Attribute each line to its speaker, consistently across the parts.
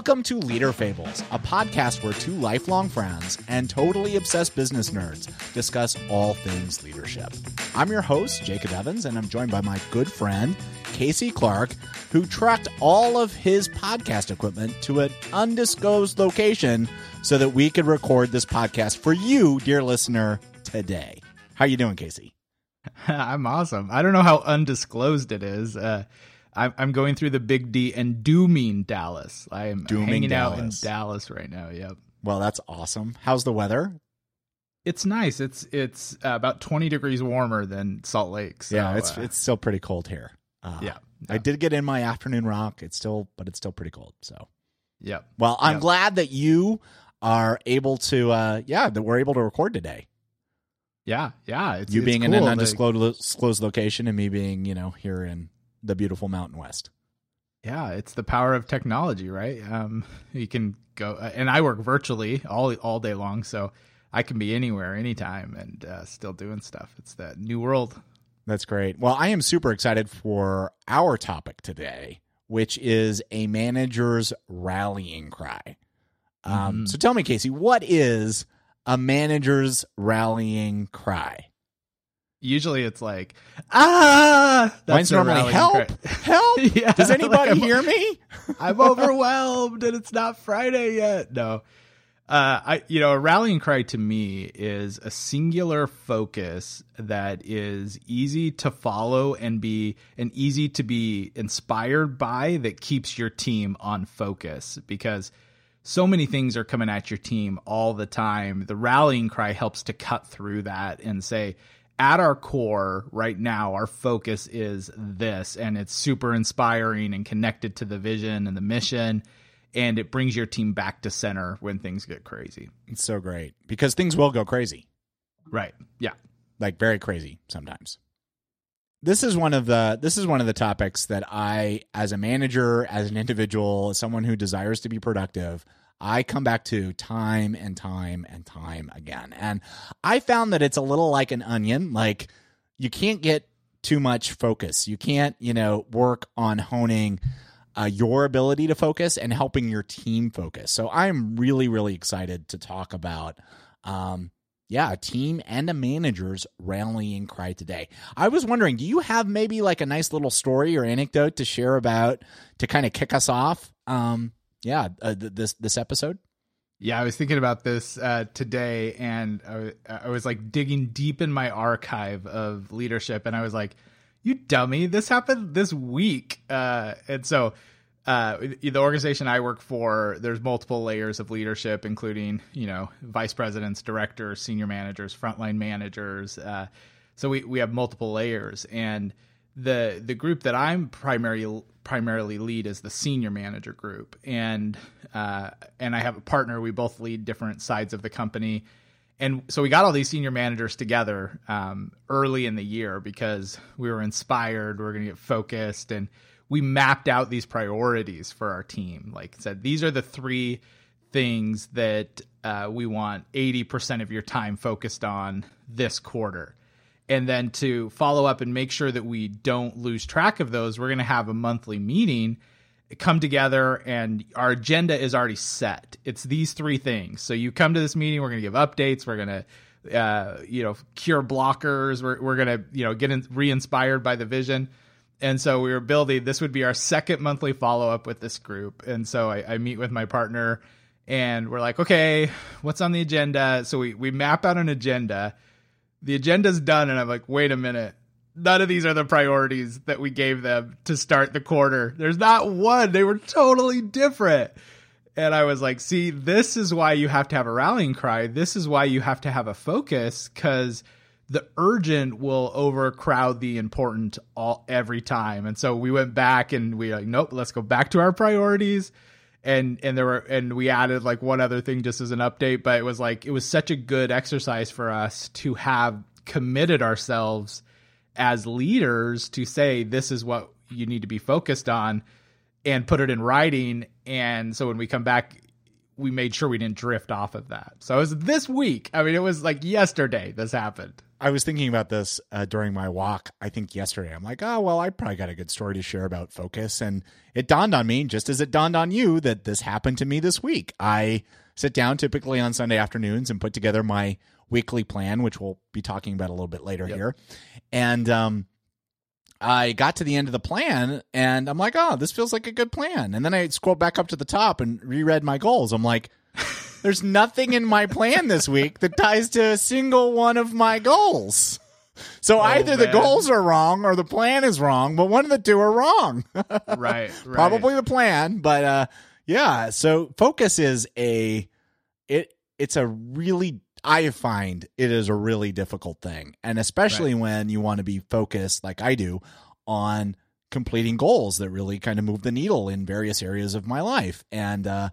Speaker 1: Welcome to Leader Fables, a podcast where two lifelong friends and totally obsessed business nerds discuss all things leadership. I'm your host, Jacob Evans, and I'm joined by my good friend, Casey Clark, who tracked all of his podcast equipment to an undisclosed location so that we could record this podcast for you, dear listener, today. How are you doing, Casey?
Speaker 2: I'm awesome. I don't know how undisclosed it is. Uh, I'm, I'm going through the Big D and dooming Dallas. I'm
Speaker 1: Dooming
Speaker 2: hanging out in
Speaker 1: Dallas.
Speaker 2: Dallas right now. Yep.
Speaker 1: Well, that's awesome. How's the weather?
Speaker 2: It's nice. It's it's uh, about 20 degrees warmer than Salt Lake. So,
Speaker 1: yeah, it's
Speaker 2: uh,
Speaker 1: it's still pretty cold here. Uh,
Speaker 2: yeah.
Speaker 1: I did get in my afternoon rock. It's still, but it's still pretty cold. So,
Speaker 2: Yep.
Speaker 1: well, I'm
Speaker 2: Yep.
Speaker 1: glad that you are able to. uh Yeah, that we're able to record today.
Speaker 2: Yeah. Yeah. It's
Speaker 1: you being in
Speaker 2: cool.
Speaker 1: an
Speaker 2: Like,
Speaker 1: undisclosed disclosed location, and me being, you know, here in the beautiful Mountain West.
Speaker 2: yeah, it's the power of technology, right? Um, you can go, uh, and I work virtually all all day long, so I can be anywhere, anytime, and uh, still doing stuff. It's that new world.
Speaker 1: That's great. Well, I am super excited for our topic today, which is a manager's rallying cry. Um,
Speaker 2: Mhm.
Speaker 1: So tell me, Casey, what is a manager's rallying cry?
Speaker 2: Usually, it's like ah.
Speaker 1: Mine's
Speaker 2: their
Speaker 1: normally help,
Speaker 2: cry.
Speaker 1: help.
Speaker 2: Yeah,
Speaker 1: Does anybody
Speaker 2: I'm-
Speaker 1: hear me?
Speaker 2: I'm overwhelmed and it's not Friday yet. No. Uh, I, you know, a rallying cry to me is a singular focus that is easy to follow and be, and easy to be inspired by that keeps your team on focus because so many things are coming at your team all the time. The rallying cry helps to cut through that and say, at our core right now, our focus is this, and it's super inspiring and connected to the vision and the mission. And it brings your team back to center when things get crazy.
Speaker 1: It's so great because things will go crazy,
Speaker 2: Right. Yeah.
Speaker 1: like very crazy sometimes. This is one of the this is one of the topics that I as a manager, as an individual, as someone who desires to be productive, I come back to time and time and time again. And I found that it's a little like an onion, like you can't get too much focus. You can't, you know, work on honing uh, your ability to focus and helping your team focus. So I'm really, really excited to talk about, um, yeah, a team and a manager's rallying cry today. I was wondering, do you have maybe like a nice little story or anecdote to share about to kind of kick us off? Um, yeah, uh, th- this this episode.
Speaker 2: Yeah, I was thinking about this uh, today, and I was, I was like digging deep in my archive of leadership, and I was like, "You dummy! This happened this week." Uh, and so, uh, the organization I work for, there's multiple layers of leadership, including you know vice presidents, directors, senior managers, frontline managers. Uh, so we we have multiple layers, and the the group that I'm primarily primarily lead is the senior manager group, and uh, and I have a partner. We both lead different sides of the company, and so we got all these senior managers together um, early in the year because we were inspired. We are going to get focused, and we mapped out these priorities for our team. Like I said, these are the three things that uh, we want 80% of your time focused on this quarter and then to follow up and make sure that we don't lose track of those we're going to have a monthly meeting come together and our agenda is already set. It's these three things. So you come to this meeting we're going to give updates we're going to uh, you know cure blockers we're, we're going to you know get in, re-inspired by the vision. And so we were building this would be our second monthly follow-up with this group. And so I, I meet with my partner and we're like okay what's on the agenda? So we, we map out an agenda the agenda's done and i'm like wait a minute. None of these are the priorities that we gave them to start the quarter. There's not one. They were totally different. And i was like see this is why you have to have a rallying cry. This is why you have to have a focus because the urgent will overcrowd the important all every time. And so we went back and we like nope let's go back to our priorities and and there were and we added like one other thing just as an update but it was like it was such a good exercise for us to have committed ourselves as leaders to say this is what you need to be focused on and put it in writing. And so when we come back we made sure we didn't drift off of that. So it was this week. I mean, it was like yesterday this happened.
Speaker 1: I was thinking about this uh, during my walk. I think yesterday. I'm like, oh well, I probably got a good story to share about focus, and it dawned on me, just as it dawned on you, that this happened to me this week. I sit down typically on Sunday afternoons and put together my weekly plan, which we'll be talking about a little bit later yep. here, and um, I got to the end of the plan and I'm like, oh, this feels like a good plan. And then I scrolled back up to the top and reread my goals. I'm like, there's nothing in my plan this week that ties to a single one of my goals. So oh, either man. the goals are wrong or the plan is wrong, but one of the two are wrong.
Speaker 2: right, right.
Speaker 1: Probably the plan, but uh yeah, so focus is a it it's a really I find it is a really difficult thing. And especially right. when you want to be focused, like I do, on completing goals that really kind of move the needle in various areas of my life. And uh,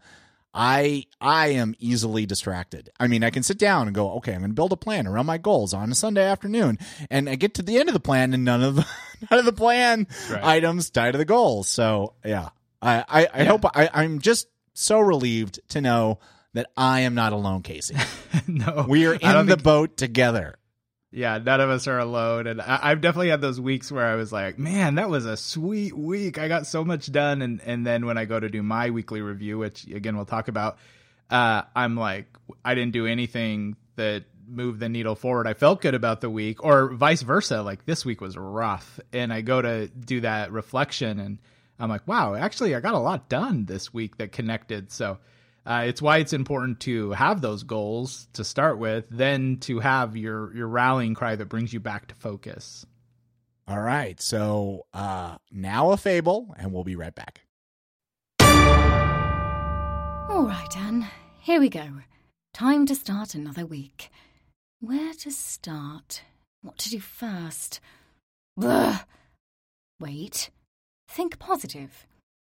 Speaker 1: I I am easily distracted. I mean, I can sit down and go, okay, I'm going to build a plan around my goals on a Sunday afternoon, and I get to the end of the plan, and none of the none of the plan right. items tie to the goals. So yeah, I I, I yeah. hope I, I'm just so relieved to know that I am not alone, Casey.
Speaker 2: no,
Speaker 1: we are in the think... boat together.
Speaker 2: Yeah, none of us are alone, and I- have definitely had those weeks where I was like, "Man, that was a sweet week. I got so much done." And and then when I go to do my weekly review, which again we'll talk about, uh, I'm like, I didn't do anything that moved the needle forward. I felt good about the week, or vice versa. Like this week was rough, and I go to do that reflection, and I'm like, wow, actually, I got a lot done this week that connected. So uh, it's why it's important to have those goals to start with, then to have your your rallying cry that brings you back to focus.
Speaker 1: All right, so uh, now a fable, and we'll be right back.
Speaker 3: All right, Anne, here we go. Time to start another week. Where to start? What to do first? Blah. Wait. Think positive.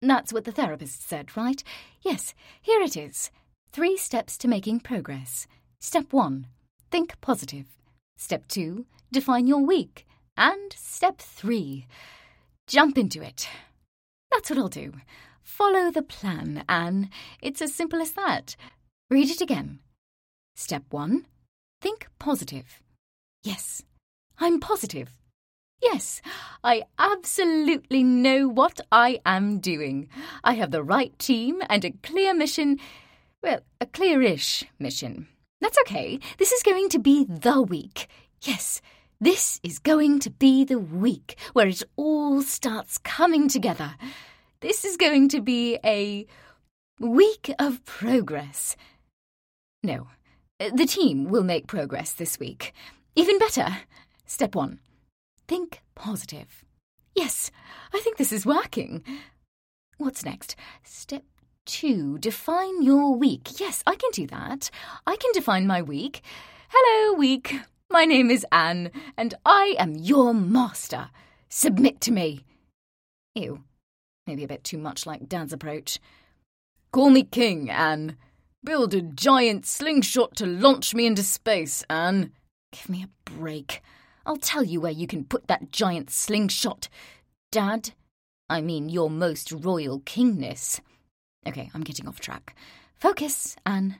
Speaker 3: That's what the therapist said, right? Yes, here it is. Three steps to making progress. Step one, think positive. Step two, define your week. And step three, jump into it. That's what I'll do. Follow the plan, Anne. It's as simple as that. Read it again. Step one, think positive. Yes, I'm positive. Yes, I absolutely know what I am doing. I have the right team and a clear mission. Well, a clearish mission. That's okay. This is going to be the week. Yes, this is going to be the week where it all starts coming together. This is going to be a week of progress. No, the team will make progress this week. Even better. Step one Think positive. Yes, I think this is working. What's next? Step two, define your week. Yes, I can do that. I can define my week. Hello, week. My name is Anne, and I am your master. Submit to me. Ew. Maybe a bit too much like Dad's approach. Call me King, Anne. Build a giant slingshot to launch me into space, Anne. Give me a break. I'll tell you where you can put that giant slingshot. Dad? I mean, your most royal kingness. Okay, I'm getting off track. Focus, Anne.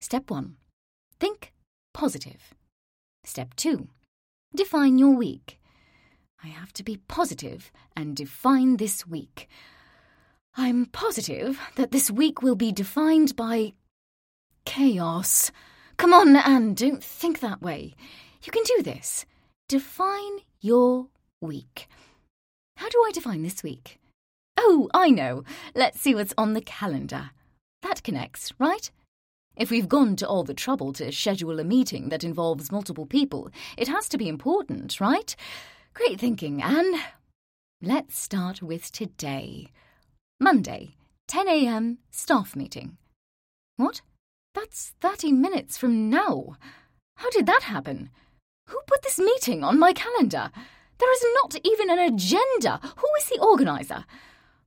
Speaker 3: Step one think positive. Step two define your week. I have to be positive and define this week. I'm positive that this week will be defined by chaos. Come on, Anne, don't think that way. You can do this. Define your week. How do I define this week? Oh, I know. Let's see what's on the calendar. That connects, right? If we've gone to all the trouble to schedule a meeting that involves multiple people, it has to be important, right? Great thinking, Anne. Let's start with today. Monday, 10 a.m. staff meeting. What? That's 30 minutes from now. How did that happen? Who put this meeting on my calendar? There is not even an agenda. Who is the organizer?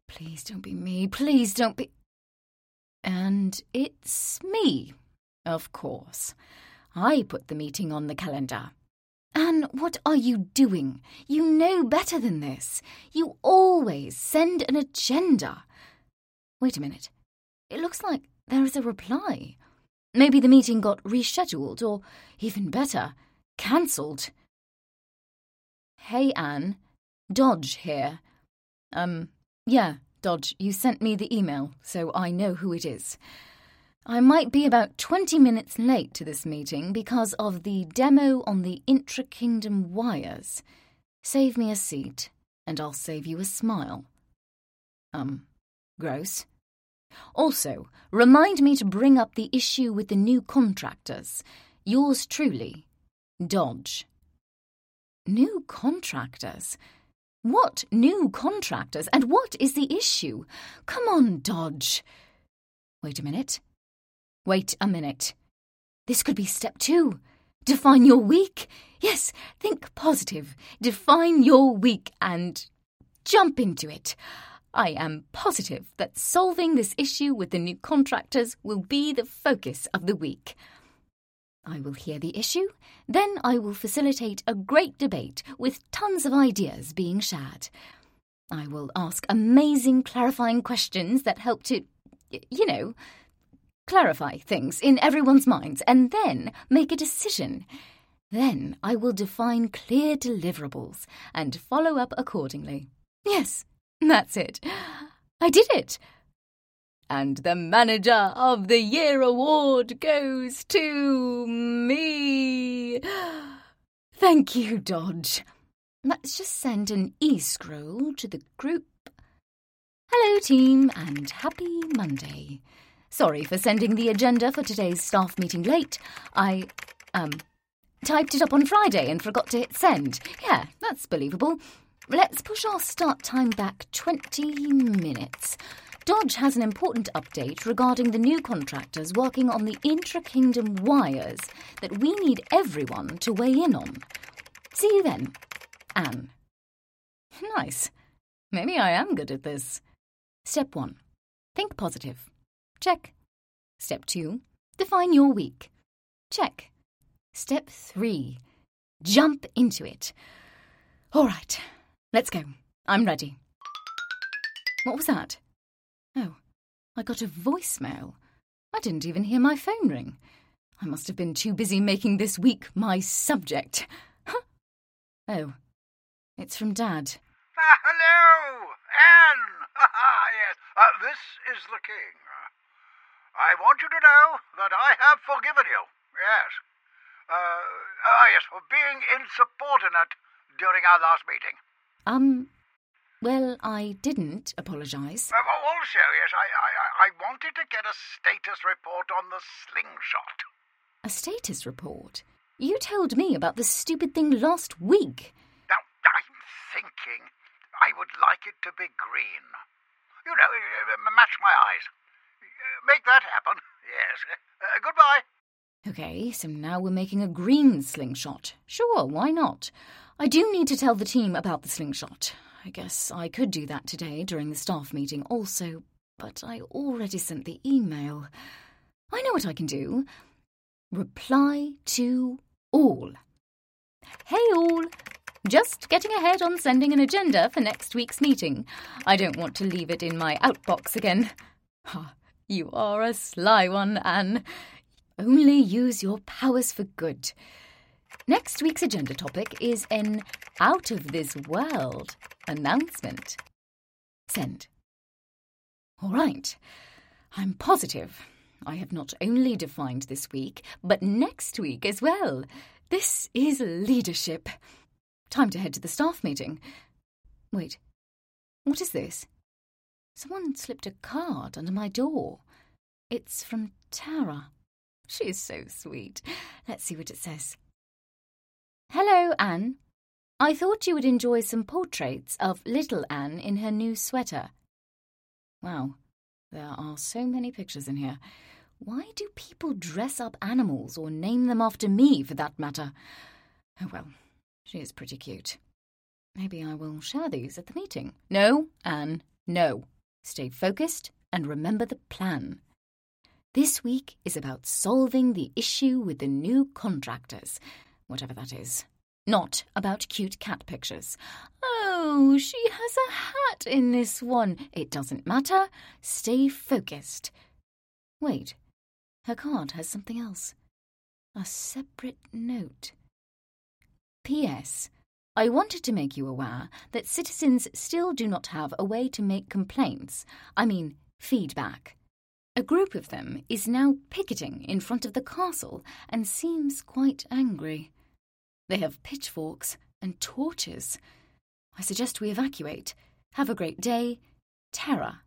Speaker 3: Please don't be me. Please don't be. And it's me, of course. I put the meeting on the calendar. Anne, what are you doing? You know better than this. You always send an agenda. Wait a minute. It looks like there is a reply. Maybe the meeting got rescheduled, or even better, cancelled. Hey, Anne. Dodge here. Um, yeah, Dodge, you sent me the email, so I know who it is. I might be about 20 minutes late to this meeting because of the demo on the intra kingdom wires. Save me a seat, and I'll save you a smile. Um, gross. Also, remind me to bring up the issue with the new contractors. Yours truly, Dodge. New contractors? What new contractors? And what is the issue? Come on, Dodge. Wait a minute. Wait a minute. This could be step two. Define your week. Yes, think positive. Define your week and jump into it. I am positive that solving this issue with the new contractors will be the focus of the week. I will hear the issue, then I will facilitate a great debate with tons of ideas being shared. I will ask amazing clarifying questions that help to, you know, clarify things in everyone's minds, and then make a decision. Then I will define clear deliverables and follow up accordingly. Yes, that's it. I did it. And the Manager of the Year award goes to me. Thank you, Dodge. Let's just send an e scroll to the group. Hello, team, and happy Monday. Sorry for sending the agenda for today's staff meeting late. I, um, typed it up on Friday and forgot to hit send. Yeah, that's believable. Let's push our start time back 20 minutes. Dodge has an important update regarding the new contractors working on the intra kingdom wires that we need everyone to weigh in on. See you then, Anne. Nice. Maybe I am good at this. Step 1. Think positive. Check. Step 2. Define your week. Check. Step 3. Jump into it. All right, let's go. I'm ready. What was that? I got a voicemail. I didn't even hear my phone ring. I must have been too busy making this week my subject. Huh? Oh, it's from Dad.
Speaker 4: Uh, hello, Anne. yes, uh, this is the king. I want you to know that I have forgiven you. Yes. Uh, ah, yes, for being insubordinate during our last meeting.
Speaker 3: Um, well, I didn't apologise.
Speaker 4: Uh, also, yes, I, I, I wanted to get a status report on the slingshot.
Speaker 3: A status report? You told me about the stupid thing last week.
Speaker 4: Now, I'm thinking I would like it to be green. You know, uh, match my eyes. Make that happen. Yes. Uh, goodbye.
Speaker 3: Okay, so now we're making a green slingshot. Sure, why not? I do need to tell the team about the slingshot. I guess I could do that today during the staff meeting also, but I already sent the email. I know what I can do. Reply to all. Hey all! Just getting ahead on sending an agenda for next week's meeting. I don't want to leave it in my outbox again. You are a sly one, Anne. Only use your powers for good. Next week's agenda topic is an out of this world announcement. Send. All right. I'm positive I have not only defined this week, but next week as well. This is leadership. Time to head to the staff meeting. Wait, what is this? Someone slipped a card under my door. It's from Tara. She's so sweet. Let's see what it says. Hello, Anne. I thought you would enjoy some portraits of little Anne in her new sweater. Wow, there are so many pictures in here. Why do people dress up animals or name them after me, for that matter? Oh well, she is pretty cute. Maybe I will share these at the meeting. No, Anne, no. Stay focused and remember the plan. This week is about solving the issue with the new contractors, whatever that is. Not about cute cat pictures. Oh, she has a hat in this one. It doesn't matter. Stay focused. Wait, her card has something else. A separate note. P.S. I wanted to make you aware that citizens still do not have a way to make complaints, I mean, feedback. A group of them is now picketing in front of the castle and seems quite angry. They have pitchforks and torches. I suggest we evacuate. Have a great day. Tara.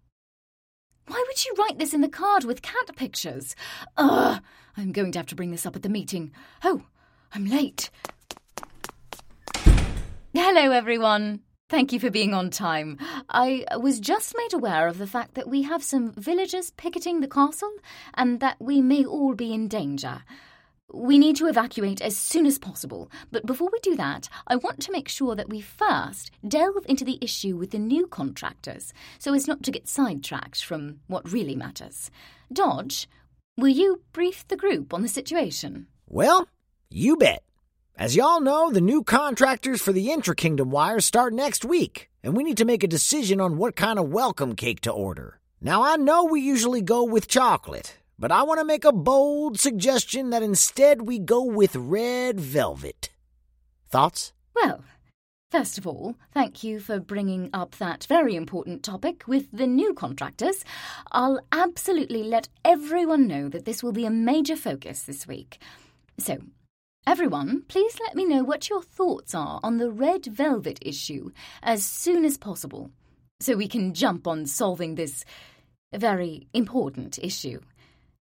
Speaker 3: Why would you write this in the card with cat pictures? Ugh! I'm going to have to bring this up at the meeting. Oh, I'm late. Hello, everyone. Thank you for being on time. I was just made aware of the fact that we have some villagers picketing the castle and that we may all be in danger. We need to evacuate as soon as possible, but before we do that, I want to make sure that we first delve into the issue with the new contractors so as not to get sidetracked from what really matters. Dodge, will you brief the group on the situation?
Speaker 5: Well, you bet. As y'all know, the new contractors for the Intra Kingdom wires start next week, and we need to make a decision on what kind of welcome cake to order. Now, I know we usually go with chocolate, but I want to make a bold suggestion that instead we go with red velvet. Thoughts?
Speaker 3: Well, first of all, thank you for bringing up that very important topic with the new contractors. I'll absolutely let everyone know that this will be a major focus this week. So, Everyone, please let me know what your thoughts are on the red velvet issue as soon as possible, so we can jump on solving this very important issue.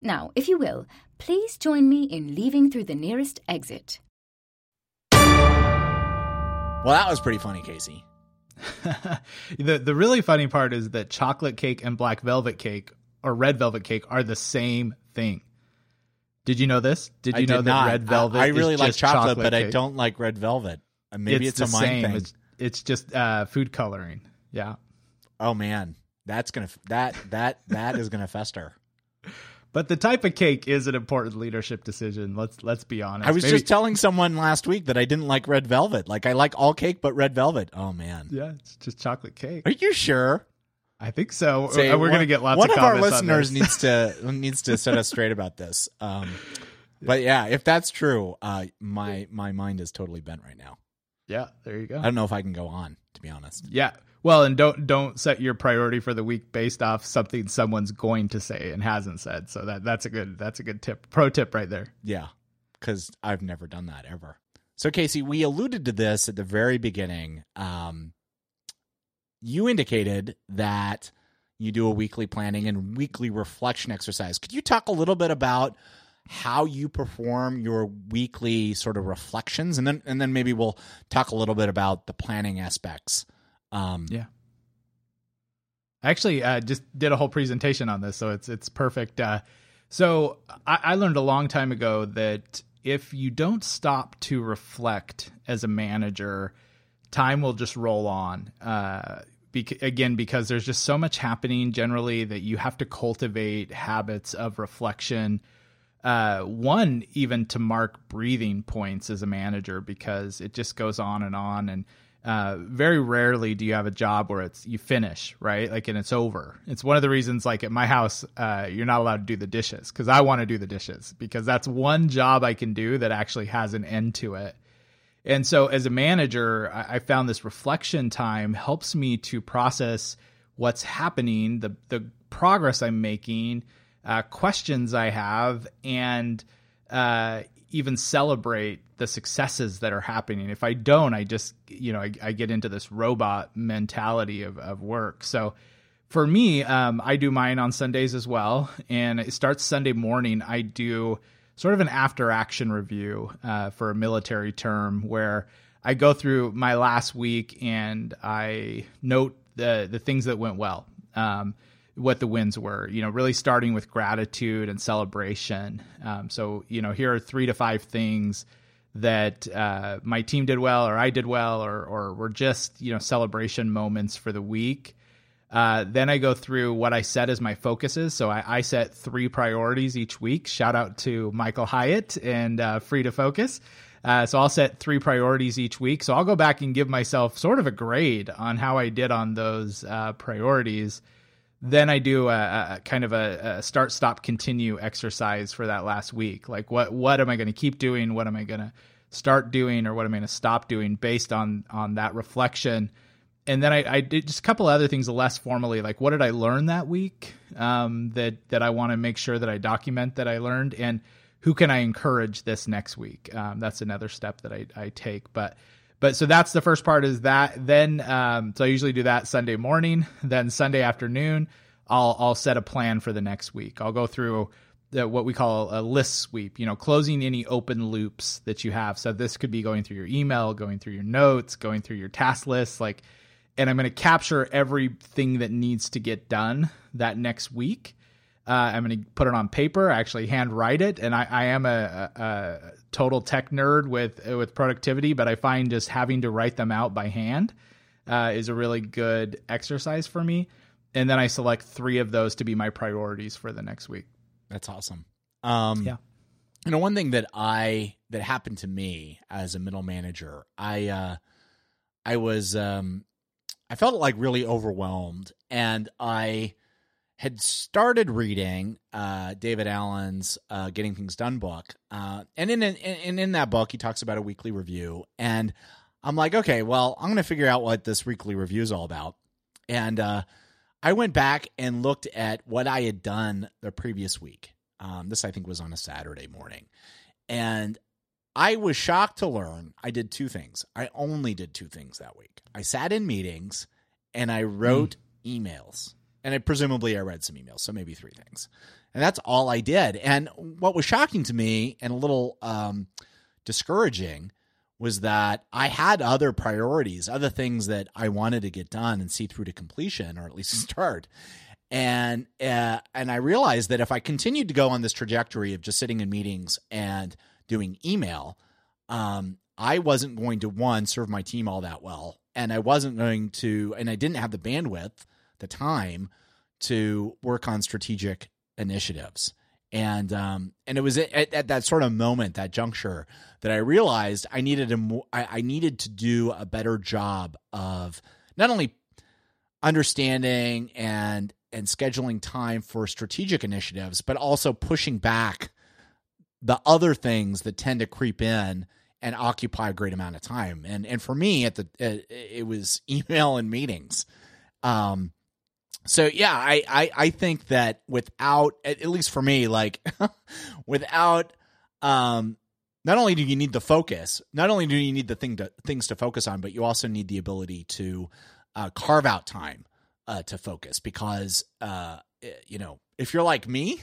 Speaker 3: Now, if you will, please join me in leaving through the nearest exit.
Speaker 1: Well, that was pretty funny, Casey.
Speaker 2: the the really funny part is that chocolate cake and black velvet cake or red velvet cake are the same thing. Did you know this? Did you
Speaker 1: I
Speaker 2: know
Speaker 1: did
Speaker 2: that
Speaker 1: not.
Speaker 2: red velvet?
Speaker 1: I, I
Speaker 2: is
Speaker 1: really like
Speaker 2: just
Speaker 1: chocolate, but I don't like red velvet. Uh, Maybe it's,
Speaker 2: the
Speaker 1: a mind
Speaker 2: same.
Speaker 1: thing.
Speaker 2: It's, it's just uh, food coloring. Yeah,
Speaker 1: Oh man, that's gonna that that that is gonna fester.
Speaker 2: But the type of cake is an important leadership decision. Let's let's be honest.
Speaker 1: I was
Speaker 2: Maybe-
Speaker 1: just telling someone last week that I didn't like red velvet. Like I like all cake but red velvet. Oh man,
Speaker 2: yeah, it's just chocolate cake.
Speaker 1: are you sure?
Speaker 2: I think so.
Speaker 1: Say,
Speaker 2: Uh, We're
Speaker 1: one-
Speaker 2: gonna get lots
Speaker 1: One
Speaker 2: of
Speaker 1: of our listeners needs to needs to set us straight about this. Um, but yeah, if that's true, uh, my my mind is totally bent right now.
Speaker 2: Yeah, there you go.
Speaker 1: I don't know if I can go on. To be honest,
Speaker 2: Yeah. Well, and don't don't set your priority for the week based off something someone's going to say and hasn't said. So that that's a good that's a good tip. Pro tip right there.
Speaker 1: yeah, because I've never done that ever. So Casey, we alluded to this at the very beginning. Um, you indicated that you do a weekly planning and weekly reflection exercise. Could you talk a little bit about how you perform your weekly sort of reflections, and then and then maybe we'll talk a little bit about the planning aspects. Um,
Speaker 2: Yeah. I actually uh, just did a whole presentation on this, so it's it's perfect. Uh, so I, I learned a long time ago that if you don't stop to reflect as a manager, time will just roll on. Uh, again, because there's just so much happening generally that you have to cultivate habits of reflection. Uh, one even to mark breathing points as a manager because it just goes on and on and uh, very rarely do you have a job where it's you finish right? Like and it's over. It's one of the reasons like at my house uh, you're not allowed to do the dishes because i want to do the dishes because that's one job i can do that actually has an end to it. And so as a manager i, I found this reflection time helps me to process what's happening the the progress i'm making uh, questions i have and uh, even celebrate the successes that are happening. If I don't, I just, you know, I, I get into this robot mentality of, of work. So for me, um, I do mine on Sundays as well. And it starts Sunday morning. I do sort of an after action review uh, for a military term where I go through my last week and I note the, the things that went well. Um, what the wins were. You know, really starting with gratitude and celebration. Um, so, you know, here are three to five things that uh, my team did well, or I did well, or or were just you know celebration moments for the week. Uh, then I go through what I set as my focuses. So I, I set three priorities each week. Shout out to Michael Hyatt and uh, Free to Focus. Uh, so I'll set three priorities each week. So I'll go back and give myself sort of a grade on how I did on those uh, priorities. Then I do a, a kind of a, a, start, stop, continue exercise for that last week. Like what what am I going to keep doing? What am I going to start doing, or what am I going to stop doing based on on that reflection? And then I, I did just a couple other things less formally, like what did I learn that week um, that that I want to make sure that I document that I learned, and who can I encourage this next week? Um, that's another step that I, I take, but but so that's the first part is that. Then um, so i usually do that sunday morning then sunday afternoon i'll i'll set a plan for the next week. I'll go through the, what we call a list sweep you know closing any open loops that you have. So this could be going through your email going through your notes going through your task list like and i'm going to capture everything that needs to get done that next week uh, I'm going to put it on paper, actually handwrite it, and I, I am a, a, a, total tech nerd with with productivity, but I find just having to write them out by hand uh, is a really good exercise for me. And then I select three of those to be my priorities for the next week.
Speaker 1: That's awesome. Um,
Speaker 2: yeah.
Speaker 1: You know, one thing that I that happened to me as a middle manager, I uh, I was um, I felt like really overwhelmed, and I had started reading uh, David Allen's uh, "Getting Things Done" book, uh, and in, in in that book, he talks about a weekly review. And I'm like, okay, well, I'm going to figure out what this weekly review is all about. And uh, I went back and looked at what I had done the previous week. Um, this, I think, was on a Saturday morning, and I was shocked to learn I did two things. I only did two things that week. I sat in meetings and I wrote mm. emails and I, presumably I read some emails, so maybe three things, and that's all I did. And what was shocking to me and a little um, discouraging was that I had other priorities, other things that I wanted to get done and see through to completion, or at least start. And uh, and I realized that if I continued to go on this trajectory of just sitting in meetings and doing email, um, I wasn't going to one serve my team all that well, and I wasn't going to, and I didn't have the bandwidth the time to work on strategic initiatives. And um, and it was at, at, that sort of moment, that juncture, that I realized I needed a I, I needed to do a better job of not only understanding and and scheduling time for strategic initiatives, but also pushing back the other things that tend to creep in and occupy a great amount of time. And and for me, at the it, it was email and meetings. Um, so yeah, I, I, I think that without at least for me, like without um not only do you need the focus, not only do you need the thing to things to focus on, but you also need the ability to uh, carve out time uh, to focus because uh, eh, you know if you're like me,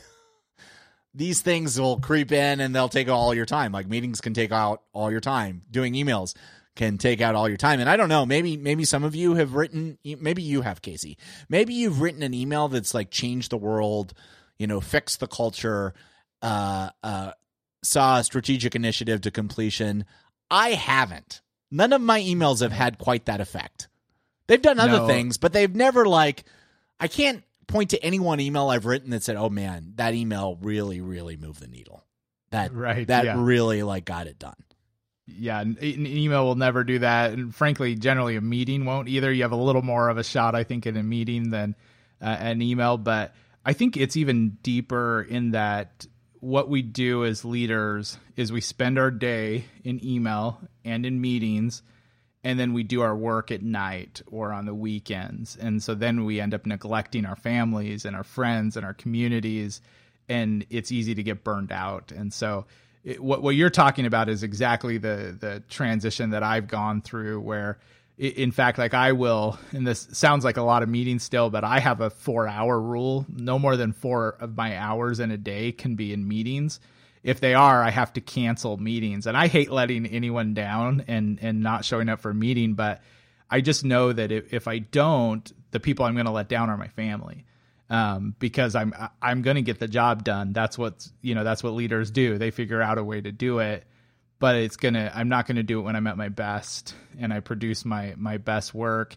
Speaker 1: these things will creep in and they'll take all your time. Like meetings can take out all your time. Doing emails can take out all your time. And I don't know, maybe maybe some of you have written maybe you have Casey. Maybe you've written an email that's like changed the world, you know, fixed the culture, uh uh saw a strategic initiative to completion. I haven't. None of my emails have had quite that effect. They've done other no. things, but they've never like I can't point to any one email I've written that said, "Oh man, that email really really moved the needle." That right, that yeah. really like got it done
Speaker 2: yeah, an email will never do that, and frankly, generally a meeting won't either. You have a little more of a shot, I think, in a meeting than uh, an email, but I think it's even deeper in that what we do as leaders is we spend our day in email and in meetings and then we do our work at night or on the weekends. And so then we end up neglecting our families and our friends and our communities and it's easy to get burned out. And so it, what what you're talking about is exactly the the transition that I've gone through where in fact like I will and this sounds like a lot of meetings still but I have a 4 hour rule. No more than 4 of my hours in a day can be in meetings. If they are I have to cancel meetings. And I hate letting anyone down and and not showing up for a meeting but I just know that if, if I don't the people I'm going to let down are my family um, because I'm I'm going to get the job done. That's what you know. That's what leaders do. They figure out a way to do it, but it's gonna. I'm not going to do it when I'm at my best and I produce my my best work.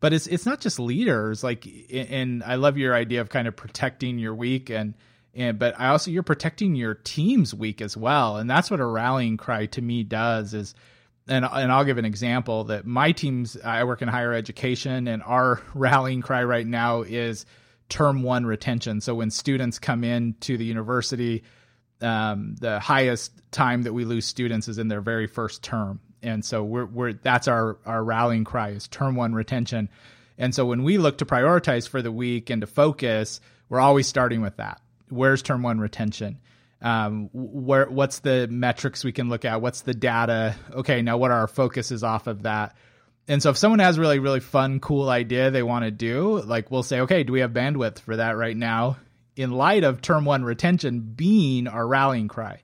Speaker 2: But it's it's not just leaders. Like, and I love your idea of kind of protecting your week and. And, but I also you're protecting your team's week as well, and that's what a rallying cry to me does. Is and and I'll give an example that my team's I work in higher education, and our rallying cry right now is term one retention. So when students come in to the university, um, the highest time that we lose students is in their very first term, and so we're we're that's our our rallying cry is term one retention. And so when we look to prioritize for the week and to focus, we're always starting with that. Where's term one retention? Um, where what's the metrics we can look at? What's the data? Okay, now what are our focuses off of that? And so if someone has really really fun cool idea they want to do, like we'll say, okay, do we have bandwidth for that right now? in light of term one retention being our rallying cry.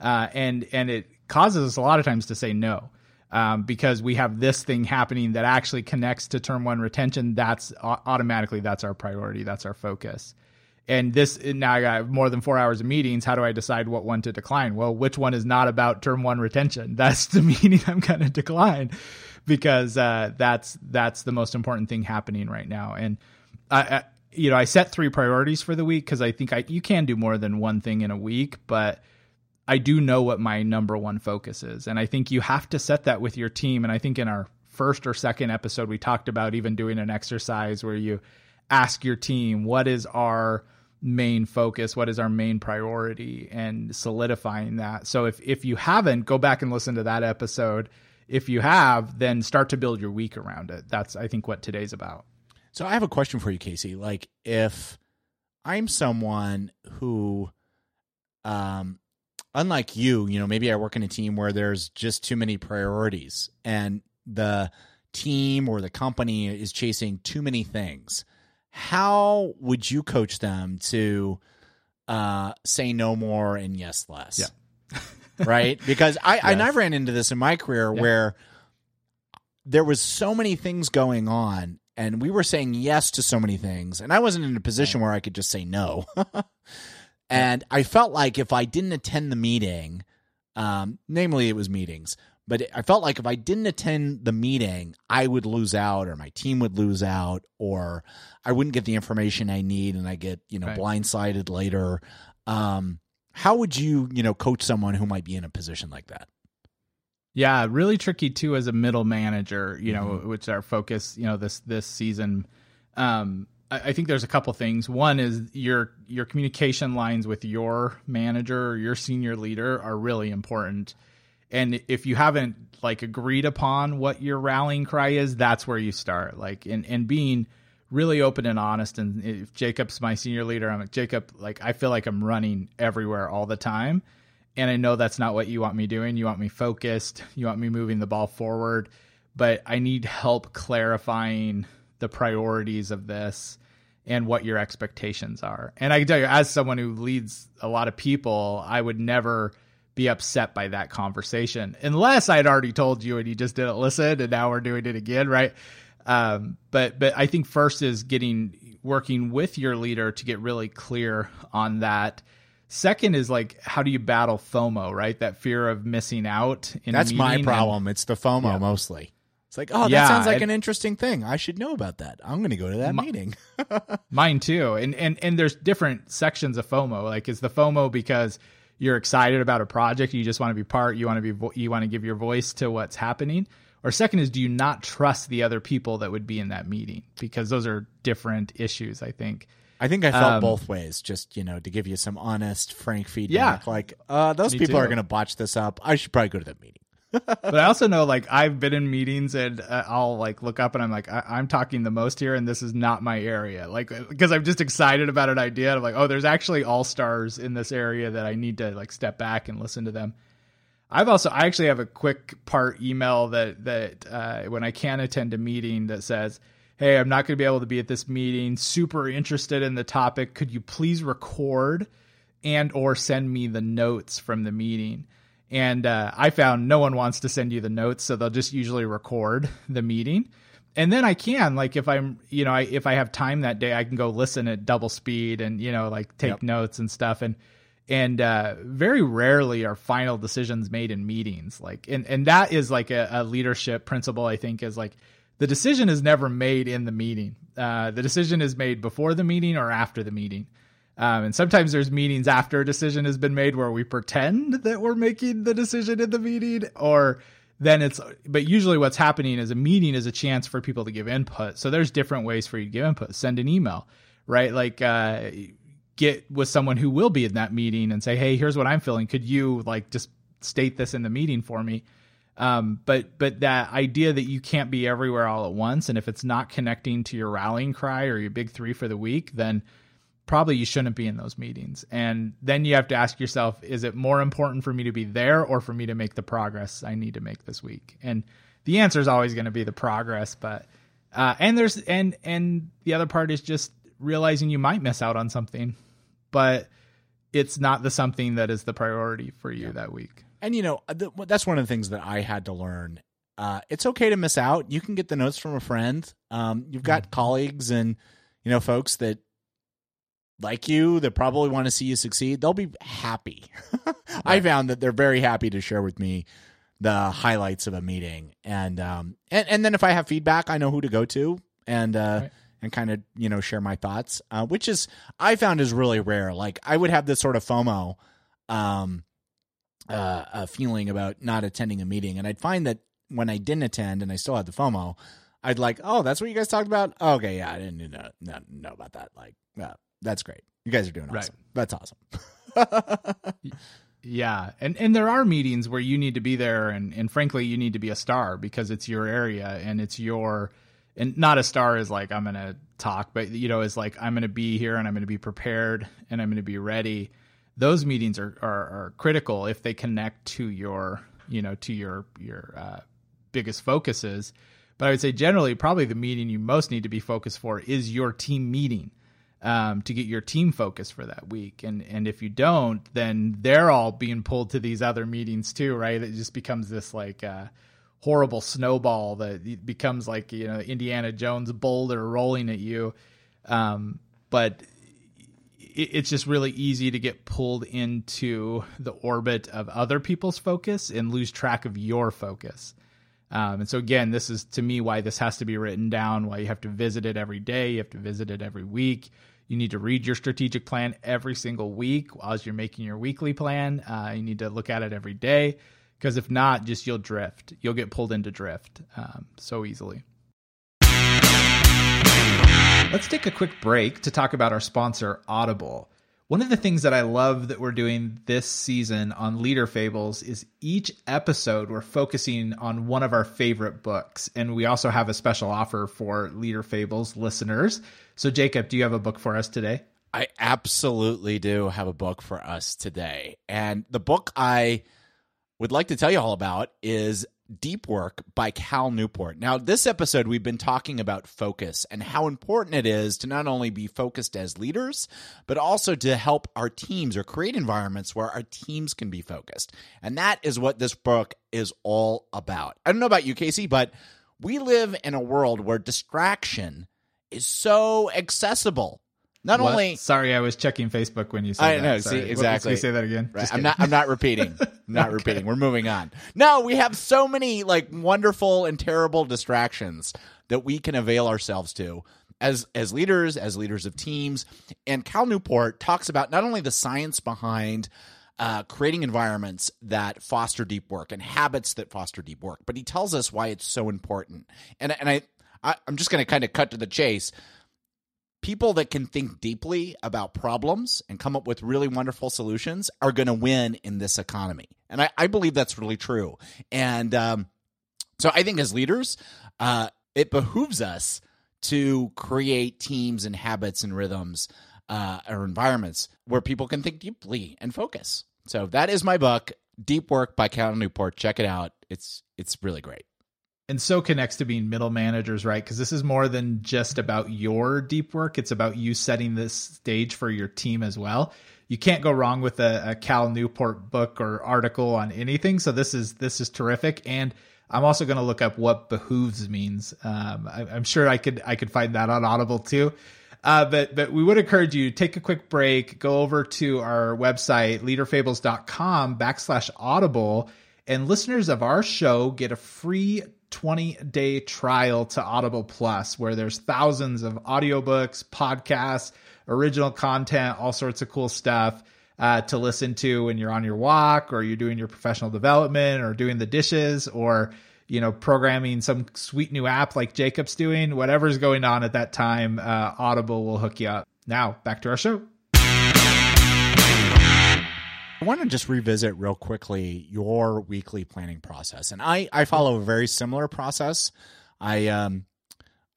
Speaker 2: Uh, and and it causes us a lot of times to say no um, because we have this thing happening that actually connects to term one retention. That's automatically that's our priority. That's our focus. And this now I got more than four hours of meetings. How do I decide what one to decline? Well, which one is not about term one retention? That's the meeting I'm going to decline because uh, that's that's the most important thing happening right now. And I, you know, I set three priorities for the week because I think I you can do more than one thing in a week, but I do know what my number one focus is. And I think you have to set that with your team. And I think in our first or second episode, we talked about even doing an exercise where you ask your team, what is our main focus? What is our main priority? And solidifying that. So if, if you haven't, go back and listen to that episode. If you have, then start to build your week around it. That's, I think, what today's about.
Speaker 1: So I have a question for you, Casey. Like if I'm someone who um unlike you, you know, maybe I work in a team where there's just too many priorities and the team or the company is chasing too many things. How would you coach them to uh say no more and yes less?
Speaker 2: Yeah.
Speaker 1: right? Because I yes. and I ran into this in my career yeah. where there was so many things going on and we were saying yes to so many things and i wasn't in a position where i could just say no and i felt like if i didn't attend the meeting um, namely it was meetings but i felt like if i didn't attend the meeting i would lose out or my team would lose out or i wouldn't get the information i need and i get you know right. blindsided later um, how would you you know coach someone who might be in a position like that
Speaker 2: yeah, really tricky too as a middle manager, you know, mm-hmm. which our focus, you know, this this season. Um, I, I, think there's a couple things. One is your your communication lines with your manager or your senior leader are really important. And if you haven't like agreed upon what your rallying cry is, that's where you start. Like and and being really open and honest. And if Jacob's my senior leader, I'm like Jacob. Like I feel like I'm running everywhere all the time and I know that's not what you want me doing. You want me focused, you want me moving the ball forward, but I need help clarifying the priorities of this and what your expectations are. And I can tell you, as someone who leads a lot of people, I would never be upset by that conversation unless I'd already told you and you just didn't listen and now we're doing it again, right? Um, but but I think first is getting working with your leader to get really clear on that Second is like, how do you battle FOMO, right? That fear of missing out.
Speaker 1: That's my problem. And, it's the FOMO yeah. mostly. It's like, oh, that yeah, sounds like it, an interesting thing. I should know about that. I'm going to go to that my, meeting.
Speaker 2: mine too. And and and there's different sections of FOMO. Like, is the FOMO because you're excited about a project, you just want to be part, you want to be, you want to give your voice to what's happening. Or second is, do you not trust the other people that would be in that meeting? Because those are different issues. I think.
Speaker 1: I think I felt um, both ways, just you know, to give you some honest, frank feedback. Yeah, like uh, those people too. are going to botch this up. I should probably go to that meeting.
Speaker 2: but I also know, like, I've been in meetings and uh, I'll like look up and I'm like, I- am talking the most here, and this is not my area. Like, because I'm just excited about an idea. I'm like, oh, there's actually all stars in this area that I need to like step back and listen to them. I've also, I actually have a quick part email that that uh, when I can't attend a meeting that says hey, I'm not going to be able to be at this meeting. Super interested in the topic. Could you please record and or send me the notes from the meeting? And uh, I found no one wants to send you the notes, so they'll just usually record the meeting. And then I can like if I'm you know I, if I have time that day, I can go listen at double speed and you know like take yep. notes and stuff. And and uh, very rarely are final decisions made in meetings. Like and and that is like a, a leadership principle. I think is like the decision is never made in the meeting. Uh, the decision is made before the meeting or after the meeting. Um, and sometimes there's meetings after a decision has been made where we pretend that we're making the decision in the meeting, or then it's, but usually what's happening is a meeting is a chance for people to give input. So there's different ways for you to give input. Send an email, right? Like, uh, get with someone who will be in that meeting and say, "Hey, here's what I'm feeling. Could you like just state this in the meeting for me?" Um, but but that idea that you can't be everywhere all at once, and if it's not connecting to your rallying cry or your big three for the week, then probably you shouldn't be in those meetings. And then you have to ask yourself, is it more important for me to be there or for me to make the progress I need to make this week? And the answer is always going to be the progress, but uh, and there's and and the other part is just realizing you might miss out on something, but it's not the something that is the priority for you yeah. that week.
Speaker 1: And you know, that's one of the things that I had to learn. Uh, it's okay to miss out. You can get the notes from a friend. Um, you've got mm-hmm. colleagues and you know folks that like you that probably want to see you succeed. They'll be happy. right. I found that they're very happy to share with me the highlights of a meeting, and um, and and then if I have feedback, I know who to go to, and uh, right. And kind of you know share my thoughts, uh, which is I found is really rare. Like I would have this sort of FOMO, um, uh, a feeling about not attending a meeting, and I'd find that when I didn't attend and I still had the FOMO, I'd like, oh, that's what you guys talked about. okay, yeah, I didn't know, know, know about that. Like, uh, that's great. You guys are doing awesome. Right. That's awesome.
Speaker 2: yeah, and and there are meetings where you need to be there, and and frankly, you need to be a star because it's your area and it's your and not a star is like I'm gonna talk, but you know, is like I'm gonna be here and I'm gonna be prepared and I'm gonna be ready. Those meetings are are, are critical if they connect to your you know to your your uh, biggest focuses. But I would say generally, probably the meeting you most need to be focused for is your team meeting um, to get your team focused for that week. And and if you don't, then they're all being pulled to these other meetings too, right? It just becomes this like uh, horrible snowball that becomes like you know Indiana Jones boulder rolling at you. Um, but it, it's just really easy to get pulled into the orbit of other people's focus and lose track of your focus. Um, and so again, this is to me why this has to be written down. Why you have to visit it every day, you have to visit it every week. You need to read your strategic plan every single week as you're making your weekly plan. Uh, you need to look at it every day because if not, just you'll drift. You'll get pulled into drift um, so easily. Let's take a quick break to talk about our sponsor, Audible. One of the things that I love that we're doing this season on Leader Fables is each episode we're focusing on one of our favorite books. And we also have a special offer for Leader Fables listeners. So, Jacob, do you have a book for us today?
Speaker 1: I absolutely do have a book for us today. And the book I would like to tell you all about is Deep Work by Cal Newport. Now, this episode, we've been talking about focus and how important it is to not only be focused as leaders, but also to help our teams or create environments where our teams can be focused. And that is what this book is all about. I don't know about you, Casey, but we live in a world where distraction is so accessible. Not
Speaker 2: what?
Speaker 1: only
Speaker 2: sorry, I was checking Facebook when you said
Speaker 1: I
Speaker 2: that.
Speaker 1: know. See, exactly.
Speaker 2: Can you say that again?
Speaker 1: Right. I'm not. I'm not repeating. I'm not okay. repeating. We're moving on. No, we have so many like wonderful and terrible distractions that we can avail ourselves to as as leaders, as leaders of teams. And Cal Newport talks about not only the science behind uh, creating environments that foster deep work and habits that foster deep work, but he tells us why it's so important. And and I, I I'm just going to kind of cut to the chase people that can think deeply about problems and come up with really wonderful solutions are going to win in this economy. And I, I, believe that's really true. And um, so I think as leaders, uh, it behooves us to create teams and habits and rhythms uh, or environments where people can think deeply and focus. So that is my book, Deep Work by Cal Newport. Check it out. It's it's really great
Speaker 2: and so connects to being middle managers, right? Because this is more than just about your deep work. It's about you setting this stage for your team as well. You can't go wrong with a, a Cal Newport book or article on anything. So this is this is terrific. And I'm also going to look up what behooves means. Um, I, am sure I could I could find that on Audible too. Uh, but but we would encourage you to take a quick break, go over to our website leaderfables.com backslash Audible, and listeners of our show get a free 20 day trial to Audible Plus, where there's thousands of audiobooks, podcasts, original content, all sorts of cool stuff uh, to listen to when you're on your walk or you're doing your professional development or doing the dishes or you know programming some sweet new app like Jacob's doing. Whatever's going on at that time, uh, Audible will hook you up. Now, back to our show.
Speaker 1: I want to just revisit real quickly your weekly planning process, and I I follow a very similar process. I um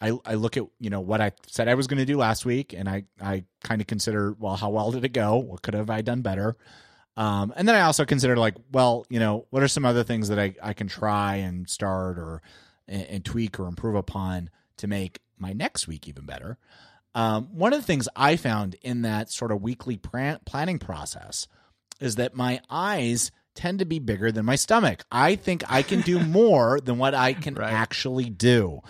Speaker 1: I I look at you know what I said I was going to do last week, and I I kind of consider well how well did it go? What could have I done better? Um, and then I also consider like well you know what are some other things that I I can try and start or and, and tweak or improve upon to make my next week even better. Um, one of the things I found in that sort of weekly plan- planning process is that my eyes tend to be bigger than my stomach. I think I can do more than what I can
Speaker 2: Right.
Speaker 1: actually do.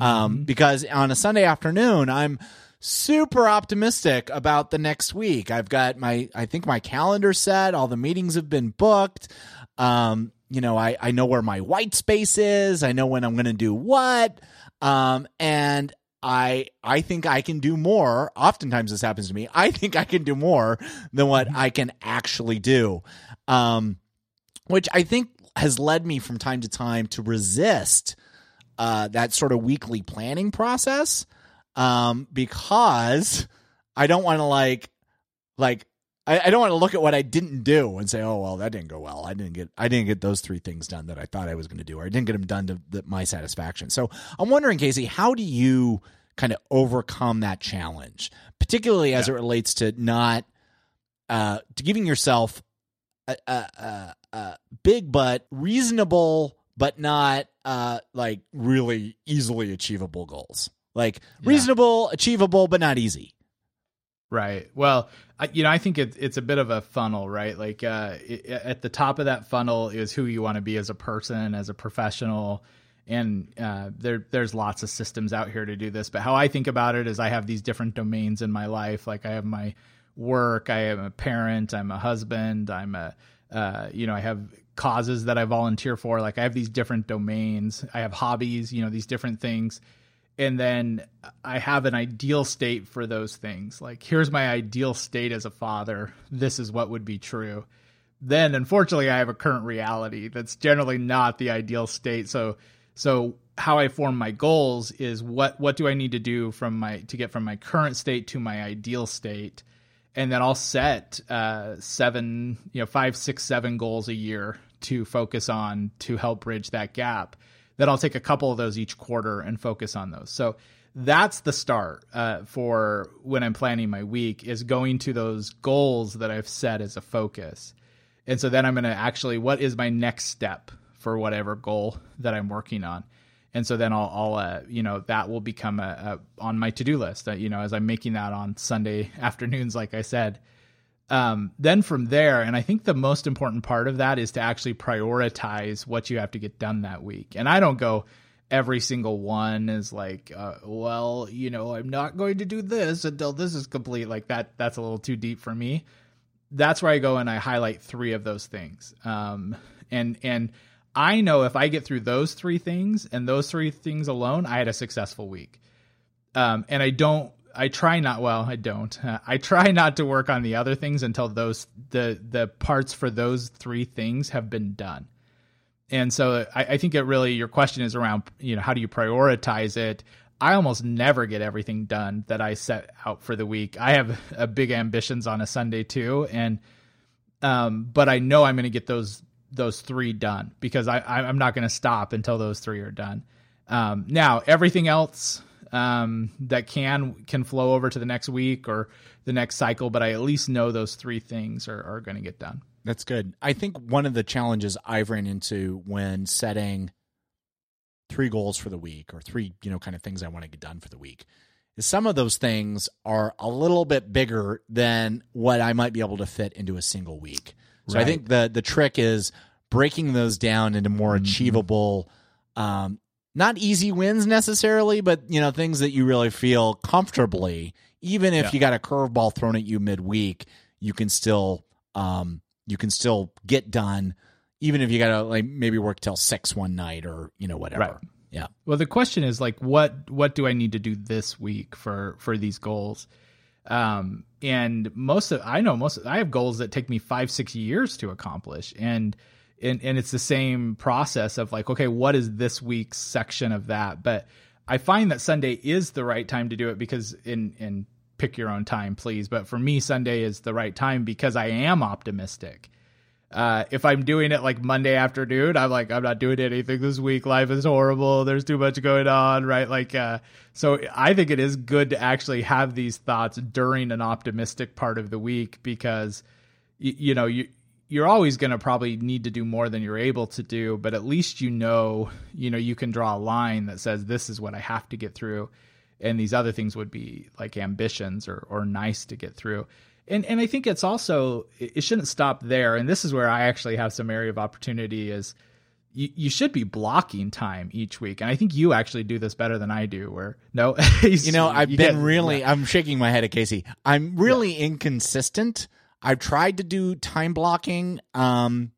Speaker 1: Um, because on a Sunday afternoon, I'm super optimistic about the next week. I've got my, I think my calendar set, all the meetings have been booked. Um, you know, I, I know where my white space is. I know when I'm going to do what. Um, and I I think I can do more. Oftentimes this happens to me. I think I can do more than what I can actually do. Um which I think has led me from time to time to resist uh that sort of weekly planning process um because I don't want to like like I, I don't want to look at what I didn't do and say, "Oh well, that didn't go well. I didn't get I didn't get those three things done that I thought I was going to do, or I didn't get them done to the, my satisfaction." So I'm wondering, Casey, how do you kind of overcome that challenge, particularly as it relates to not uh, to giving yourself a, a, a, a big but reasonable, but not uh, like really easily achievable goals, like
Speaker 2: Yeah.
Speaker 1: reasonable, achievable, but not easy.
Speaker 2: Right. Well, You know, I think it, it's a bit of a funnel, right? Like uh, it, at the top of that funnel is who you want to be as a person, as a professional, and uh, there there's lots of systems out here to do this. But how I think about it is, I have these different domains in my life. Like I have my work, I am a parent, I'm a husband, I'm a uh, you know, I have causes that I volunteer for. Like I have these different domains. I have hobbies, you know, these different things and then I have an ideal state for those things. Like, here's my ideal state as a father. This is what would be true. Then, unfortunately, I have a current reality that's generally not the ideal state. So, so how I form my goals is what what do I need to do from my to get from my current state to my ideal state, and then I'll set uh, seven, you know, five, six, seven goals a year to focus on to help bridge that gap then I'll take a couple of those each quarter and focus on those. So that's the start uh, for when I'm planning my week is going to those goals that I've set as a focus. And so then I'm going to actually, what is my next step for whatever goal that I'm working on? And so then I'll, I'll uh, you know, that will become a, a on my to do list. That you know, as I'm making that on Sunday afternoons, like I said, um, then from there, and I think the most important part of that is to actually prioritize what you have to get done that week. And I don't go every single one is like, uh, well, you know, I'm not going to do this until this is complete. Like that, that's a little too deep for me. That's where I go and I highlight three of those things. Um, and and I know if I get through those three things and those three things alone, I had a successful week. Um, and I don't I try not. Well, I don't. Uh, I try not to work on the other things until those the the parts for those three things have been done. And so I, I think it really your question is around you know how do you prioritize it. I almost never get everything done that I set out for the week. I have uh, big ambitions on a Sunday too, and um, but I know I'm going to get those those three done because I I'm not going to stop until those three are done. Um, now everything else um, that can can flow over to the next week or the next cycle, but I at least know those three things are, are going to get done.
Speaker 1: That's good. I think one of the challenges I've ran into when setting three goals for the week or three, you know, kind of things I want to get done for the week is some of those things are a little bit bigger than what I might be able to fit into a single week. So I think the the trick is breaking those down into more achievable um not easy wins necessarily, but you know, things that you really feel comfortably even if
Speaker 2: Yeah.
Speaker 1: you got a curveball thrown at you midweek, you can still um you can still get done even if you gotta like maybe work till six one night or you know whatever
Speaker 2: Right.
Speaker 1: yeah
Speaker 2: Well, the question is like, what what do I need to do this week for for these goals? Um, and most of I know most I have goals that take me five six years to accomplish, and and and it's the same process of like, okay, what is this week's section of that? But I find that Sunday is the right time to do it because in in pick your own time, please. But for me, Sunday is the right time because I am optimistic. Uh, if I'm doing it like Monday afternoon, I'm like, I'm not doing anything this week. Life is horrible. There's too much going on, right? Like, uh, so I think it is good to actually have these thoughts during an optimistic part of the week because, you, you know, you, you're always going to probably need to do more than you're able to do, but at least you know, you know, you can draw a line that says this is what I have to get through. And these other things would be like ambitions or, or nice to get through and and I think it's also it shouldn't stop there. And this is where I actually have some area of opportunity is you, you should be blocking time each week. And I think you actually do this better than I do. Where no,
Speaker 1: you know, I've you been get, really. Yeah. I'm shaking my head at Casey. I'm really yeah. inconsistent. I've tried to do time blocking. Um,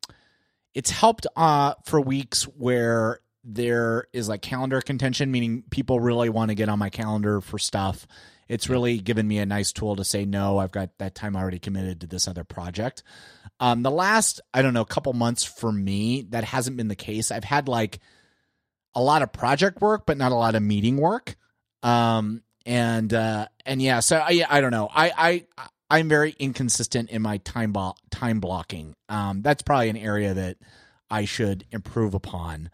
Speaker 1: it's helped uh, for weeks where there is like calendar contention, meaning people really want to get on my calendar for stuff. It's really given me a nice tool to say no i've got that time already committed to this other project. Um, the last i don't know couple months for me that hasn't been the case. I've had like a lot of project work but not a lot of meeting work. Um, and uh, and yeah so I, I don't know. I i i'm very inconsistent in my time bo- time blocking um, that's probably an area that i should improve upon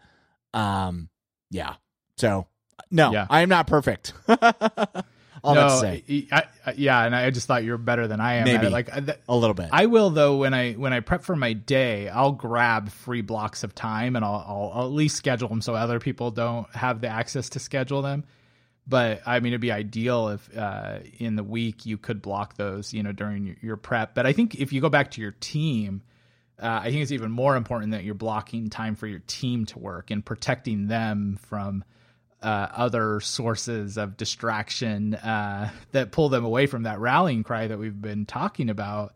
Speaker 1: um yeah so no yeah. i'm not perfect All no, that say.
Speaker 2: I, I, yeah, and I just thought you were better than I am.
Speaker 1: Maybe
Speaker 2: like
Speaker 1: a little bit.
Speaker 2: I will though when I when I prep for my day, I'll grab free blocks of time and I'll, I'll, I'll at least schedule them so other people don't have the access to schedule them. But I mean, it'd be ideal if uh, in the week you could block those, you know, during your, your prep. But I think if you go back to your team, uh, I think it's even more important that you're blocking time for your team to work and protecting them from uh, other sources of distraction uh, that pull them away from that rallying cry that we've been talking about.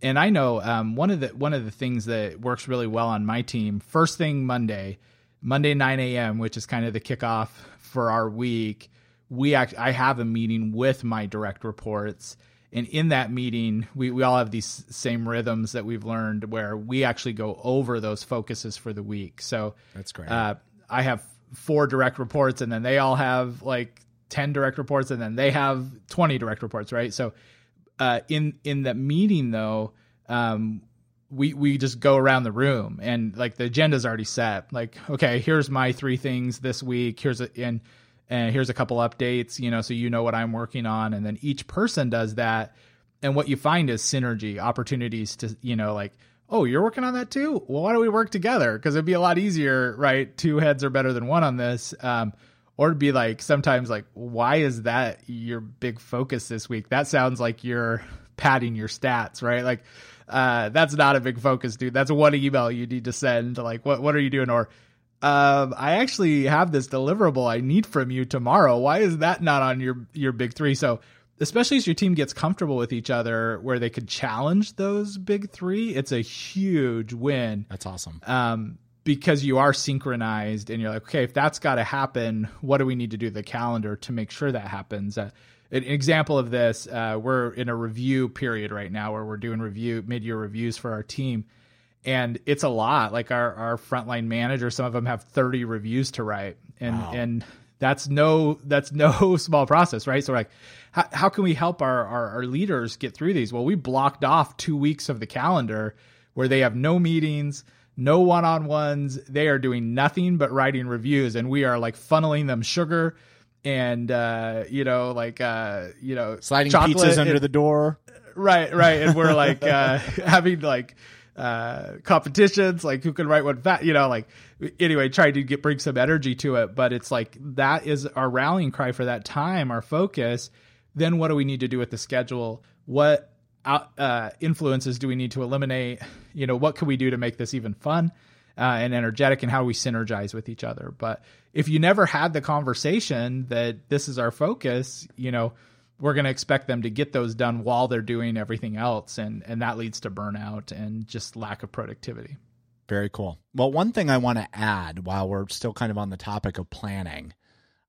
Speaker 2: And I know um, one of the one of the things that works really well on my team. First thing Monday, Monday 9 a.m., which is kind of the kickoff for our week. We act, I have a meeting with my direct reports, and in that meeting, we we all have these same rhythms that we've learned where we actually go over those focuses for the week. So
Speaker 1: that's great.
Speaker 2: Uh, I have four direct reports and then they all have like 10 direct reports and then they have 20 direct reports right so uh, in in the meeting though um, we we just go around the room and like the agenda's already set like okay here's my three things this week here's a and and here's a couple updates you know so you know what i'm working on and then each person does that and what you find is synergy opportunities to you know like oh, you're working on that too? Well, why don't we work together? Because it'd be a lot easier, right? Two heads are better than one on this. Um, or to be like sometimes like, why is that your big focus this week? That sounds like you're padding your stats, right? Like, uh, that's not a big focus, dude. That's one email you need to send. Like, what what are you doing? Or um, I actually have this deliverable I need from you tomorrow. Why is that not on your your big three? So especially as your team gets comfortable with each other where they could challenge those big three it's a huge win
Speaker 1: that's awesome
Speaker 2: um, because you are synchronized and you're like okay if that's got to happen what do we need to do the calendar to make sure that happens uh, an example of this uh, we're in a review period right now where we're doing review mid-year reviews for our team and it's a lot. Like our, our frontline manager some of them have 30 reviews to write and wow. and that's no that's no small process right? So like how, how can we help our, our, our leaders get through these? Well we blocked off two weeks of the calendar where they have no meetings no one-on-ones. They are doing nothing but writing reviews and we are like funneling them sugar and uh you know like uh you know
Speaker 1: sliding pizzas and, under the door.
Speaker 2: Right right. And we're like uh having like uh, competitions, like who can write what you know, like anyway, try to get bring some energy to it. But it's like that is our rallying cry for that time, our focus. Then what do we need to do with the schedule? What uh, influences do we need to eliminate? You know, what can we do to make this even fun uh, and energetic, and how we synergize with each other? But if you never had the conversation that this is our focus, you know we're going to expect them to get those done while they're doing everything else and and that leads to burnout and just lack of productivity.
Speaker 1: Very cool. Well one thing i want to add while we're still kind of on the topic of planning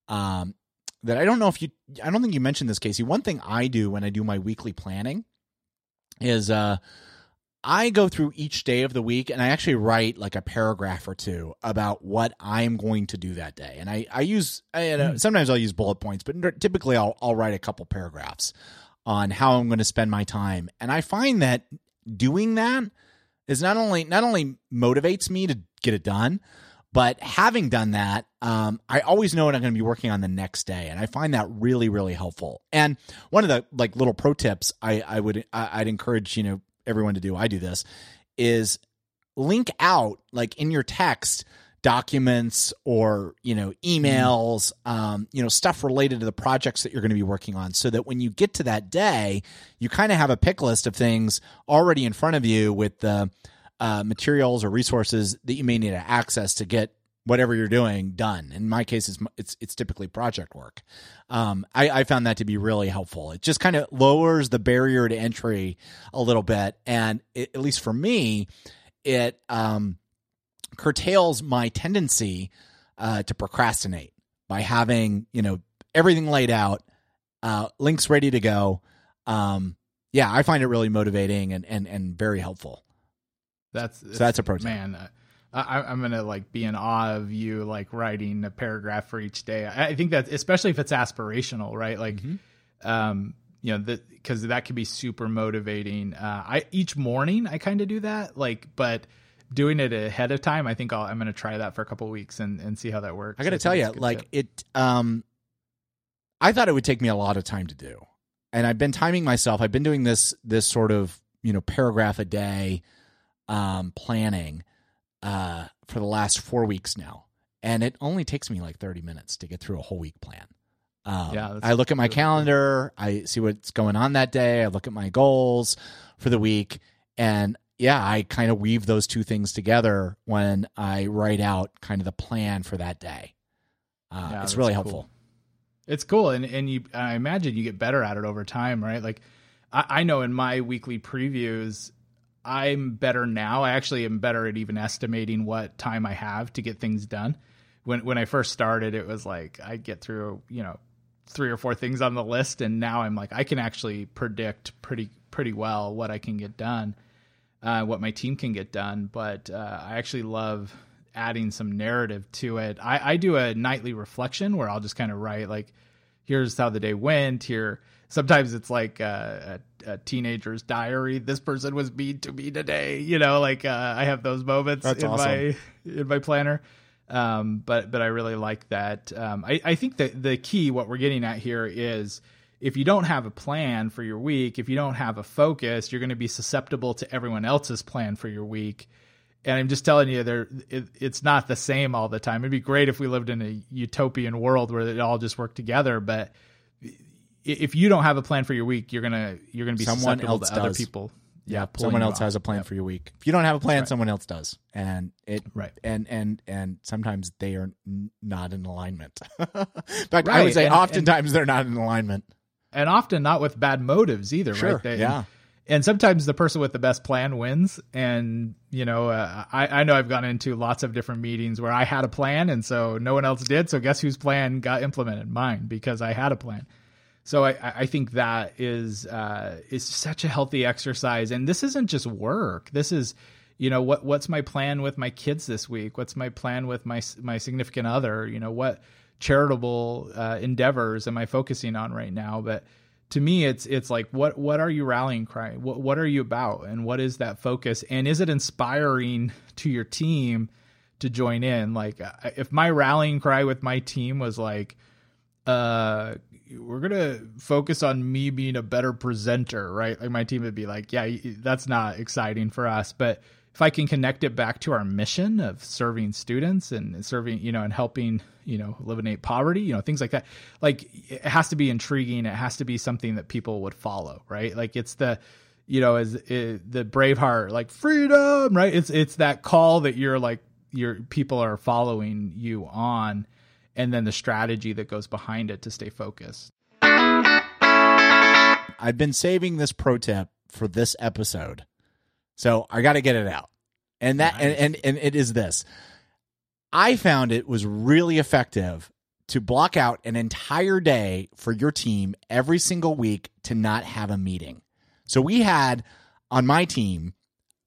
Speaker 1: um, that i don't know if you i don't think you mentioned this casey. One thing i do when i do my weekly planning is uh I go through each day of the week and I actually write like a paragraph or two about what I'm going to do that day. And I, I use, I, uh, sometimes I'll use bullet points, but typically I'll, I'll write a couple paragraphs. on how I'm going to spend my time. And I find that doing that is not only not only motivates me to get it done, but having done that, um, I always know what I'm going to be working on the next day, and I find that really really helpful. And one of the like little pro tips I I would I, I'd encourage you know everyone to do. I do this is link out like in your text documents or you know emails um, you know stuff related to the projects that you're going to be working on so that when you get to that day you kind of have a pick list of things already in front of you with the uh, materials or resources that you may need to access to get whatever you're doing done in my case it's it's, it's typically project work um, I, I found that to be really helpful it just kind of lowers the barrier to entry a little bit and it, at least for me it um, curtails my tendency uh, to procrastinate by having you know everything laid out, uh, links ready to go. Um, yeah, I find it really motivating and and and very helpful.
Speaker 2: That's
Speaker 1: So that's a pro tip.
Speaker 2: man. I, I'm gonna like be in awe of you like writing a paragraph for each day. I, I think that especially if it's aspirational, right? Like,
Speaker 1: Mm-hmm.
Speaker 2: um, you know, that because that can be super motivating. Uh, I each morning I kind of do that, like, but doing it ahead of time, I think I'll, I'm gonna try that for a couple of weeks and and see how that works.
Speaker 1: I got to
Speaker 2: think
Speaker 1: tell you, like
Speaker 2: tip.
Speaker 1: it. Um, I thought it would take me a lot of time to do, and I've been timing myself. I've been doing this this sort of you know paragraph a day um, planning uh, for the last four weeks now, and it only takes me like thirty minutes to get through a whole week plan. Um,
Speaker 2: Yeah,
Speaker 1: I look at my calendar. I see what's going on that day. I look at my goals for the week, and yeah, I kind of weave those two things together when I write out kind of the plan for that day. Uh,
Speaker 2: Yeah,
Speaker 1: it's really
Speaker 2: cool.
Speaker 1: helpful.
Speaker 2: It's cool, and and you I imagine you get better at it over time, right? Like I, I know in my weekly previews, I'm better now. I actually am better at even estimating what time I have to get things done. When when I first started, it was like I get through you know three or four things on the list, and now I'm like I can actually predict pretty pretty well what I can get done, uh, what my team can get done. But uh, I actually love adding some narrative to it. I, I do a nightly reflection where I'll just kind of write like, here's how the day went. Here, sometimes it's like a, a, a teenager's diary. This person was mean to me today. You know, like uh, I have those moments
Speaker 1: That's
Speaker 2: in
Speaker 1: awesome.
Speaker 2: my in my planner. Um, but but I really like that. Um, I, I think that the key, what we're getting at here, is if you don't have a plan for your week, if you don't have a focus, you're going to be susceptible to everyone else's plan for your week. And I'm just telling you, there it, it's not the same all the time. It'd be great if we lived in a utopian world where it all just worked together. But if you don't have a plan for your week, you're gonna you're gonna be
Speaker 1: Someone
Speaker 2: susceptible
Speaker 1: else
Speaker 2: to other people. Yeah,
Speaker 1: someone else has a plan
Speaker 2: Yep.
Speaker 1: for your week. If you don't have a plan,
Speaker 2: right.
Speaker 1: someone else does, and it
Speaker 2: Right.
Speaker 1: and and and sometimes they are not in alignment. in fact, I would say
Speaker 2: and-
Speaker 1: oftentimes they're not in alignment.
Speaker 2: and often not with bad motives either,
Speaker 1: Sure,
Speaker 2: right? They-
Speaker 1: yeah.
Speaker 2: And sometimes the person with the best plan wins. And you know, uh, I I know I've gone into lots of different meetings where I had a plan, and so no one else did. So guess whose plan got implemented? Mine, because I had a plan. So I, I think that is uh, is such a healthy exercise, and this isn't just work. This is, you know, what what's my plan with my kids this week? What's my plan with my my significant other? You know, what charitable uh, endeavors am I focusing on right now? But to me, it's it's like what what are you rallying cry? What what are you about, and what is that focus? And is it inspiring to your team to join in? Like, if my rallying cry with my team was like uh we're gonna focus on me being a better presenter right? Like my team would be like yeah that's not exciting for us. But if i can connect it back to our mission of serving students and serving you know and helping you know eliminate poverty you know things like that like it has to be intriguing. It has to be something that people would follow right? Like it's the you know as it, the braveheart like freedom right? It's it's that call that you're like your people are following you on and then the strategy that goes behind it to stay focused.
Speaker 1: I've been saving this pro tip for this episode, so I got to get it out. And that and, and and it is this. I found it was really effective to block out an entire day for your team every single week to not have a meeting. So we had on my team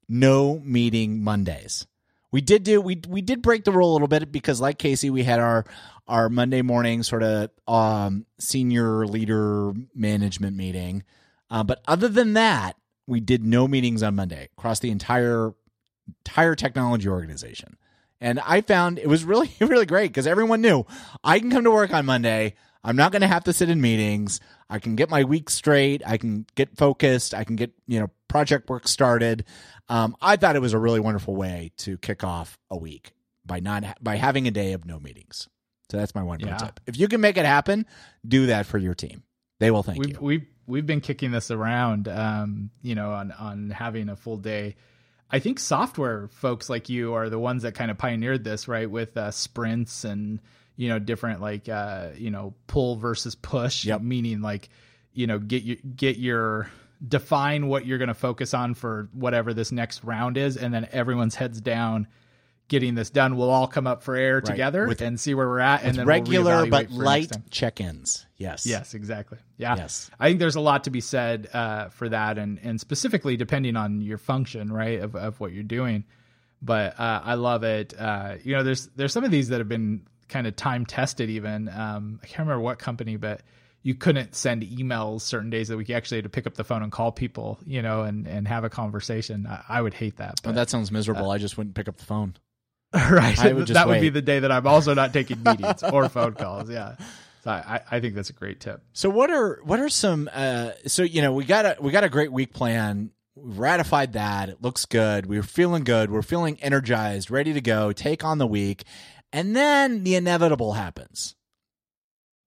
Speaker 1: no meeting Mondays. We did do we we did break the rule a little bit because like Casey we had our our Monday morning sort of um senior leader management meeting Uh, but other than that, we did no meetings on Monday across the entire entire technology organization. And I found it was really, really great because everyone knew I can come to work on Monday. I'm not going to have to sit in meetings. I can get my week straight. I can get focused. I can get, you know, project work started. Um, I thought it was a really wonderful way to kick off a week by not, by having a day of no meetings. So that's my one
Speaker 2: Yeah.
Speaker 1: tip. If you can make it happen, do that for your team. They will thank
Speaker 2: we've
Speaker 1: you.
Speaker 2: we've we've been kicking this around um you know on on having a full day i think software folks like you are the ones that kind of pioneered this right with uh, sprints and you know different like uh you know pull versus push
Speaker 1: Yep.
Speaker 2: meaning like you know get your get your define what you're going to focus on for whatever this next round is and then everyone's heads down getting this done we'll all come up for air together
Speaker 1: With-
Speaker 2: and see where we're at and then we'll
Speaker 1: regular but light check-ins. Yes.
Speaker 2: Yes, exactly. Yeah.
Speaker 1: Yes.
Speaker 2: I think there's a lot to be said uh, for that, and and specifically depending on your function, right, of of what you're doing. But uh, I love it. Uh, you know, there's there's some of these that have been kind of time tested. Even um, I can't remember what company, but you couldn't send emails certain days that. You actually had to pick up the phone and call people, you know, and and have a conversation. I, I would hate that.
Speaker 1: Oh,
Speaker 2: But,
Speaker 1: that sounds miserable. I just wouldn't pick up the phone.
Speaker 2: right.
Speaker 1: Would just
Speaker 2: that would be the day that I'm also not taking meetings or phone calls. Yeah. So I, I think that's a great tip.
Speaker 1: So what are what are some uh so you know we got a we got a great week plan. We've ratified that. It looks good. We're feeling good. We're feeling energized, ready to go, take on the week. And then the inevitable happens.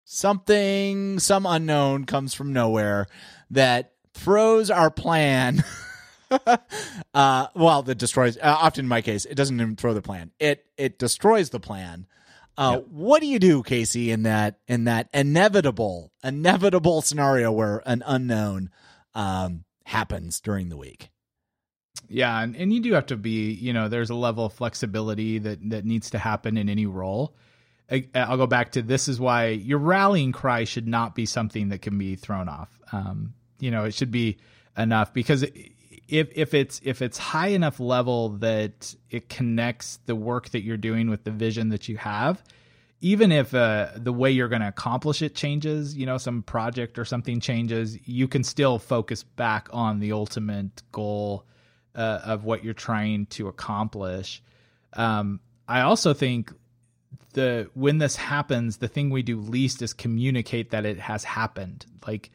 Speaker 1: Something some unknown comes from nowhere that throws our plan uh well that destroys uh, often in my case it doesn't even throw the plan. It it destroys the plan. Uh, What do you do, Casey, in that in that inevitable inevitable scenario where an unknown um, happens during the week?
Speaker 2: Yeah, and, and you do have to be, you know, there's a level of flexibility that that needs to happen in any role. I'll go back to this is why your rallying cry should not be something that can be thrown off. Um, you know, it should be enough because if if it's if it's high enough level that it connects the work that you're doing with the vision that you have, even if uh, the way you're going to accomplish it changes, you know, some project or something changes, you can still focus back on the ultimate goal uh, of what you're trying to accomplish. Um, I also think the when this happens, the thing we do least is communicate that it has happened. Like,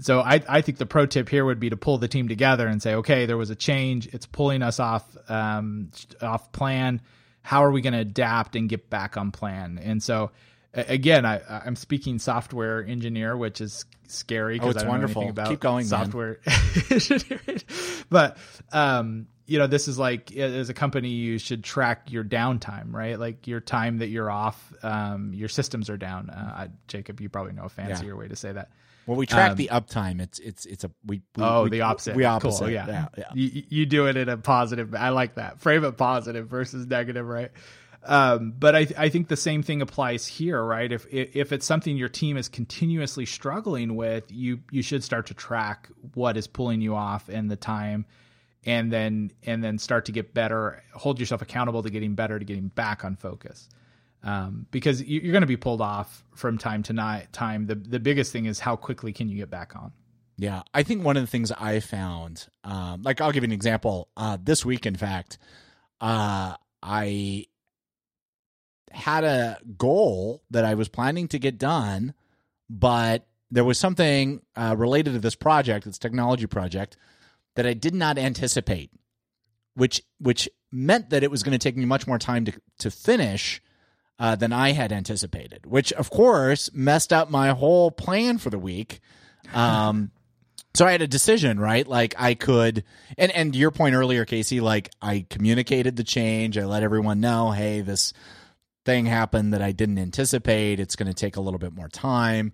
Speaker 2: so I I think the pro tip here would be to pull the team together and say, okay, there was a change. It's pulling us off um, off plan. How are we going to adapt and get back on plan? And so. Again, I, I'm speaking software engineer, which is scary
Speaker 1: Oh,
Speaker 2: because
Speaker 1: it's
Speaker 2: I don't
Speaker 1: wonderful.
Speaker 2: know anything about
Speaker 1: Keep going,
Speaker 2: software engineering. but um, you know, this is like as a company, you should track your downtime, right? Like your time that you're off, um, your systems are down. Uh, I, Jacob, you probably know a fancier way to say that.
Speaker 1: Well, we track
Speaker 2: Um,
Speaker 1: the uptime. It's it's it's a we. we
Speaker 2: Oh,
Speaker 1: we-
Speaker 2: the opposite.
Speaker 1: We opposite.
Speaker 2: Cool, yeah.
Speaker 1: yeah, yeah.
Speaker 2: You, you do it in a positive. I like that. Frame it positive versus negative, right? Um, but I, I think the same thing applies here, right? If, if if it's something your team is continuously struggling with, you you should start to track what is pulling you off and the time, and then and then start to get better. Hold yourself accountable to getting better, to getting back on focus um, because you- you're going to be pulled off from time to night time. The the biggest thing is how quickly can you get back on.
Speaker 1: Yeah, I think one of the things I found, um, like I'll give you an example. Uh, this week, in fact, uh, I had a goal that I was planning to get done, but there was something uh, related to this project, this technology project, that I did not anticipate, which which meant that it was going to take me much more time to to finish uh, than I had anticipated, which of course messed up my whole plan for the week. Um, so I had a decision, right? Like I could, and and your point earlier, Casey, like I communicated the change. I let everyone know, hey, this thing happened that I didn't anticipate. It's going to take a little bit more time.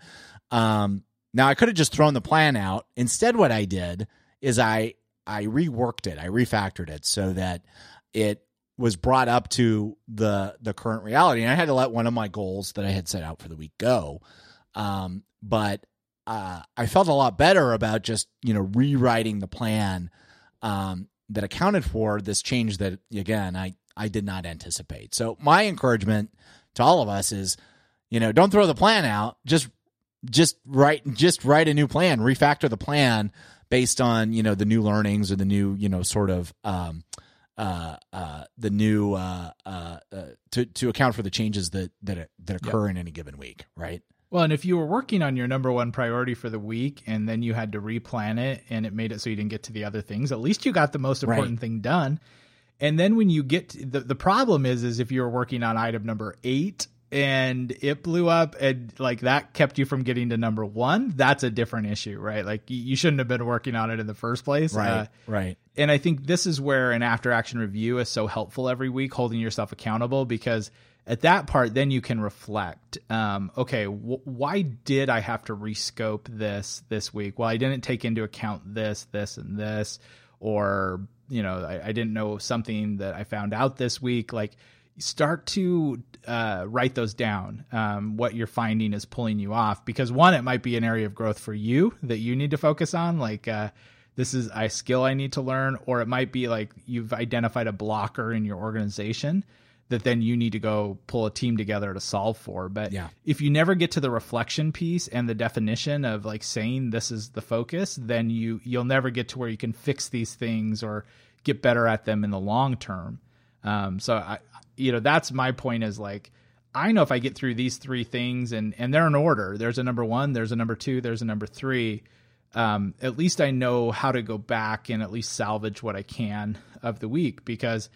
Speaker 1: Um, now I could have just thrown the plan out. Instead, what I did is I I reworked it. I refactored it so that it was brought up to the the current reality. And I had to let one of my goals that I had set out for the week go. Um, but uh, I felt a lot better about just you know rewriting the plan um, that accounted for this change that again I I did not anticipate. So my encouragement to all of us is, you know, don't throw the plan out. Just just write just write a new plan, refactor the plan based on you know the new learnings or the new you know sort of um, uh, uh, the new uh, uh, uh, to to account for the changes that that that occur in any given week, right?
Speaker 2: Well, and if you were working on your number one priority for the week and then you had to replan it and it made it so you didn't get to the other things, at least you got the most important
Speaker 1: Right.
Speaker 2: thing done. And then when you get to, the the problem is is if you're working on item number 8 and it blew up and like that kept you from getting to number 1, that's a different issue, right? Like you- shouldn't have been working on it in the first place.
Speaker 1: Right,
Speaker 2: Uh,
Speaker 1: right.
Speaker 2: and I think this is where an after action review is so helpful every week, holding yourself accountable because at that part, then you can reflect. Um, okay, wh- why did I have to rescope this this week? Well, I didn't take into account this, this, and this, or you know, I, I didn't know something that I found out this week. Like, start to uh, write those down. Um, what you're finding is pulling you off because one, it might be an area of growth for you that you need to focus on, like. Uh, this is a skill I need to learn, or it might be like you've identified a blocker in your organization that then you need to go pull a team together to solve for. But
Speaker 1: Yeah.
Speaker 2: if you never get to the reflection piece and the definition of like saying this is the focus, then you you'll never get to where you can fix these things or get better at them in the long term. Um, so I, you know, that's my point is like, I know if I get through these three things and, and they're in order, there's a number one, there's a number two, there's a number three. Um, at least I know how to go back and at least salvage what I can of the week because,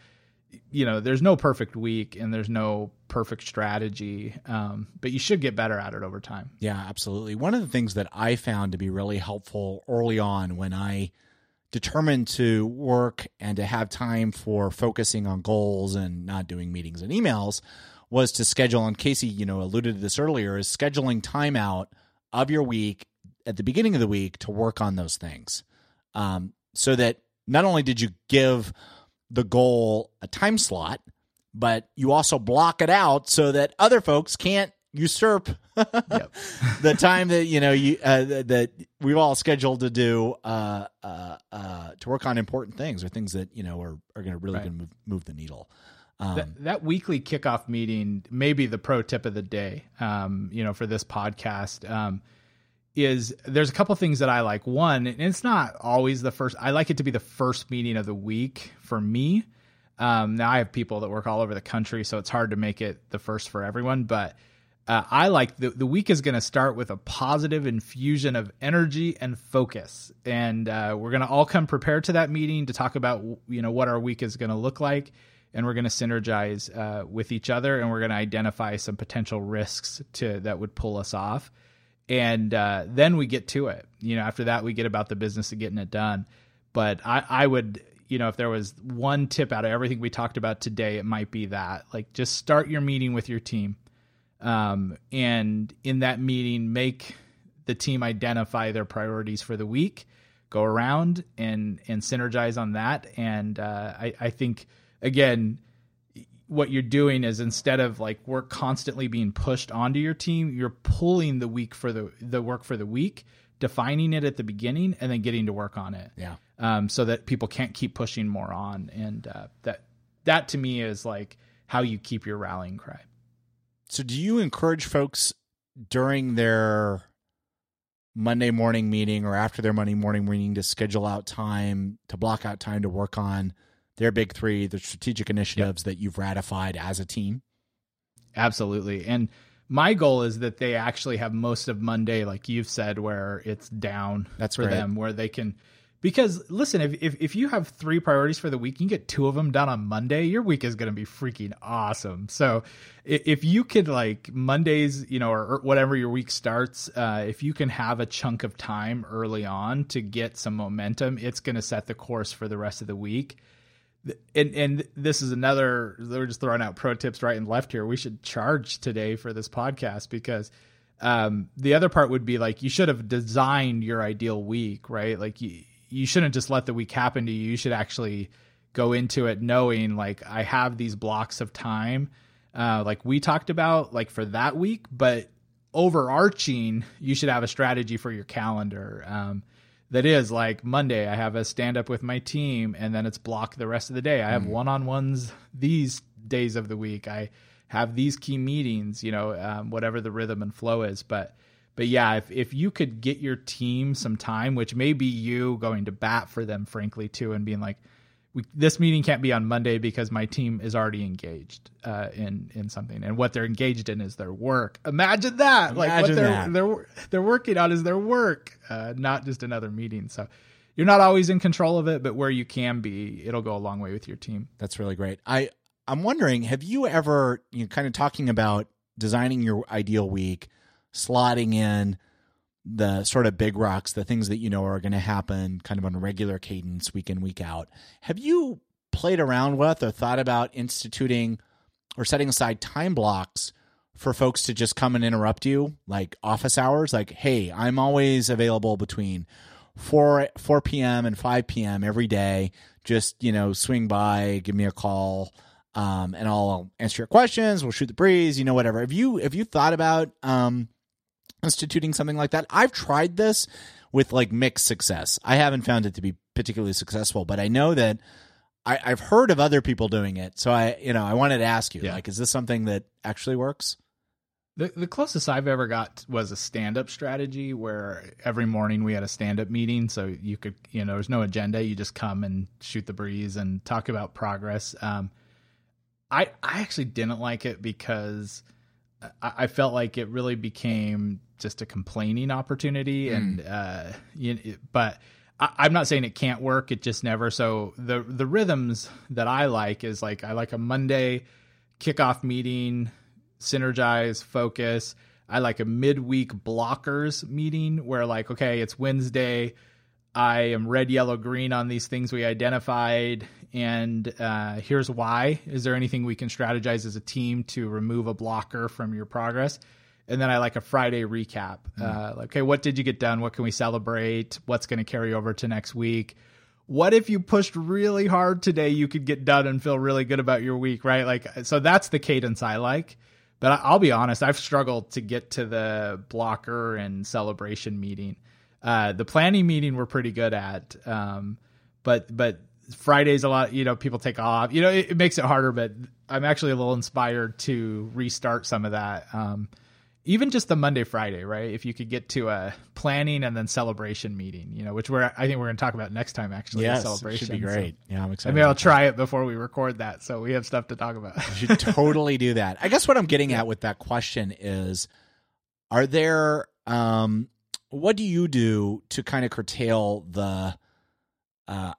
Speaker 2: you know, there's no perfect week and there's no perfect strategy. Um, but you should get better at it over time.
Speaker 1: Yeah, absolutely. One of the things that I found to be really helpful early on when I determined to work and to have time for focusing on goals and not doing meetings and emails was to schedule and Casey, you know, alluded to this earlier, is scheduling time out of your week at the beginning of the week to work on those things. Um, so that not only did you give the goal a time slot, but you also block it out so that other folks can't usurp the time that you know you uh, that we've all scheduled to do uh, uh, uh, to work on important things or things that you know are are going to really
Speaker 2: Right.
Speaker 1: going to move, move the needle. Um,
Speaker 2: that, that weekly kickoff meeting may be the pro tip of the day um, you know for this podcast um, is there's a couple things that i like one and it's not always the first i like it to be the first meeting of the week for me um, now i have people that work all over the country so it's hard to make it the first for everyone but uh, I like the the week is going to start with a positive infusion of energy and focus, and uh, we're going to all come prepared to that meeting to talk about you know what our week is going to look like, and we're going to synergize uh, with each other, and we're going to identify some potential risks to that would pull us off, and uh, then we get to it. You know, after that we get about the business of getting it done. But I, I would you know if there was one tip out of everything we talked about today, it might be that. Like just start your meeting with your team um, and in that meeting make the team identify their priorities for the week go around and and synergize on that. And uh, I, I think again what you're doing is instead of like work constantly being pushed onto your team you're pulling the week for the the work for the week defining it at the beginning and then getting to work on it.
Speaker 1: Yeah,
Speaker 2: um, so that people can't keep pushing more on. And uh, that that to me is like how you keep your rallying cry
Speaker 1: So, do you encourage folks during their Monday morning meeting or after their Monday morning meeting to schedule out time to block out time to work on their big three, the strategic initiatives that you've ratified as a team?
Speaker 2: Absolutely. And my goal is that they actually have most of Monday, like you've said, where it's down
Speaker 1: That's
Speaker 2: for
Speaker 1: great.
Speaker 2: them, where they can. Because listen, if, if if you have three priorities for the week, you can get two of them done on Monday. Your week is going to be freaking awesome. So, if you could like Mondays, you know, or, or whatever your week starts, uh, if you can have a chunk of time early on to get some momentum, it's going to set the course for the rest of the week and and this is another we're just throwing out pro tips right and left here we should charge today for this podcast because um the other part would be like you should have designed your ideal week right like you you shouldn't just let the week happen to you you should actually go into it knowing like i have these blocks of time uh like we talked about like for that week but overarching you should have a strategy for your calendar um that is like Monday, I have a stand up with my team, and then it's block the rest of the day. I have one on ones these days of the week. I have these key meetings, you know, um, whatever the rhythm and flow is. But but yeah, if if you could get your team some time, which may be you going to bat for them, frankly, too, and being like, we, this meeting can't be on Monday because my team is already engaged uh, in in something, and what they're engaged in is their work. Imagine that! like what they're
Speaker 1: that.
Speaker 2: they're they're working on is their work, uh, not just another meeting. So you're not always in control of it, but where you can be, it'll go a long way with your team.
Speaker 1: That's really great. I I'm wondering, have you ever you know, kind of talking about designing your ideal week, slotting in the sort of big rocks, the things that you know are going to happen kind of on a regular cadence, week in, week out. Have you played around with or thought about instituting or setting aside time blocks for folks to just come and interrupt you, like office hours? Like, hey, I'm always available between 4 4 p.m. and 5 p.m. every day. Just, you know, swing by, give me a call. Um, and I'll answer your questions. We'll shoot the breeze, you know, whatever. Have you have you thought about um, instituting something like that? I've tried this with like mixed success. I haven't found it to be particularly successful, but I know that I, I've heard of other people doing it. So I, you know, I wanted to ask you,
Speaker 2: Yeah.
Speaker 1: like, is this something that actually works?
Speaker 2: The the closest I've ever got was a stand up strategy where every morning we had a stand up meeting. So you could, you know, there's no agenda. You just come and shoot the breeze and talk about progress. Um, I I actually didn't like it because I, I felt like it really became just a complaining opportunity, and uh, you, but. I- I'm not saying it can't work. It just never. So the the rhythms that I like is like I like a Monday kickoff meeting, synergize, focus. I like a midweek blockers meeting where like, okay, it's Wednesday. I am red, yellow, green on these things we identified, and uh, here's why. Is there anything we can strategize as a team to remove a blocker from your progress? And then I like a Friday recap. Uh, like, okay, what did you get done? What can we celebrate? What's going to carry over to next week? What if you pushed really hard today? You could get done and feel really good about your week, right? Like, so that's the cadence I like. But I'll be honest, I've struggled to get to the blocker and celebration meeting. Uh, the planning meeting we're pretty good at, um, but but Fridays a lot. You know, people take off. You know, it, it makes it harder. But I'm actually a little inspired to restart some of that. Um, even just the Monday Friday, right? If you could get to a planning and then celebration meeting, you know, which we're I think we're going to talk about next time. Actually,
Speaker 1: Yes,
Speaker 2: celebration
Speaker 1: should be
Speaker 2: So
Speaker 1: great. yeah, I'm excited.
Speaker 2: Maybe I'll
Speaker 1: about
Speaker 2: try it before we record that, so we have stuff to talk about.
Speaker 1: You should totally do that. I guess what I'm getting at with that question is are there um what do you do to kind of curtail the uh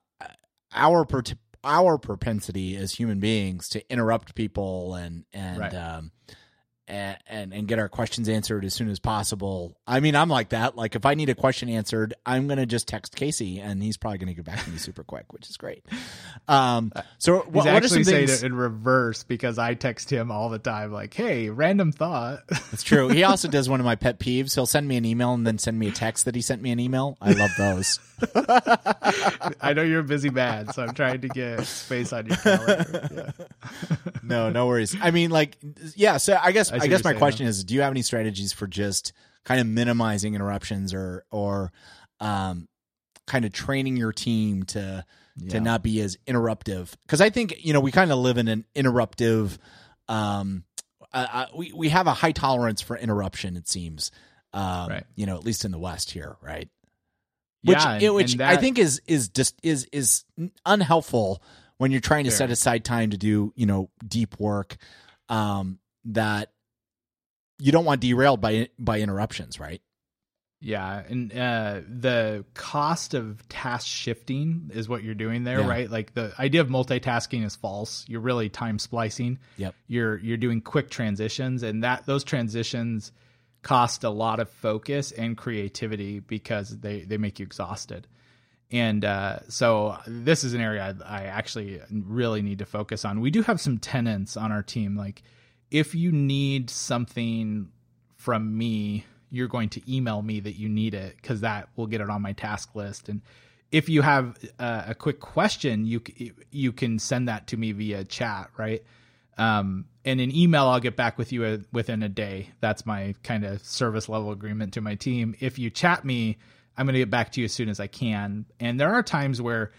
Speaker 1: our per- our propensity as human beings to interrupt people and and
Speaker 2: Right.
Speaker 1: um and, and and get our questions answered as soon as possible. I mean, I'm like that. Like if I need a question answered, I'm gonna just text Casey, and he's probably gonna get back to me super quick, which is great. Um, so
Speaker 2: He's
Speaker 1: what, what are
Speaker 2: actually
Speaker 1: some
Speaker 2: saying
Speaker 1: things?
Speaker 2: it in reverse because I text him all the time, like, "Hey, random thought."
Speaker 1: It's true. He also does one of my pet peeves. He'll send me an email and then send me a text that he sent me an email. I love those.
Speaker 2: I know you're a busy man, so I'm trying to get space on your calendar. Yeah.
Speaker 1: No, no worries. I mean, like, yeah. So I guess
Speaker 2: I
Speaker 1: I,
Speaker 2: see
Speaker 1: guess my
Speaker 2: saying,
Speaker 1: question is: Do you have any strategies for just kind of minimizing interruptions or or um, kind of training your team to
Speaker 2: Yeah.
Speaker 1: to not be as interruptive? Because I think you know we kind of live in an interruptive. Um, uh, uh, we we have a high tolerance for interruption. It seems, um,
Speaker 2: Right.
Speaker 1: you know, at least in the West here, right? which
Speaker 2: yeah, and-
Speaker 1: it, which
Speaker 2: and
Speaker 1: I think is is just is is unhelpful when you're trying to set aside time to do you know deep work um that you don't want derailed by by interruptions right
Speaker 2: Yeah, and uh, the cost of task shifting is what you're doing there,
Speaker 1: Yeah.
Speaker 2: right? Like the idea of multitasking is false. You're really time splicing.
Speaker 1: Yep.
Speaker 2: You're you're doing quick transitions, and that those transitions cost a lot of focus and creativity because they they make you exhausted. And uh, so this is an area I, I actually really need to focus on. We do have some tenants on our team. Like, if you need something from me, you're going to email me that you need it because that will get it on my task list. And if you have a quick question, you you can send that to me via chat, right? Um, and an email, I'll get back with you uh, within a day. That's my kind of service level agreement to my team. If you chat me, I'm going to get back to you as soon as I can. And there are times where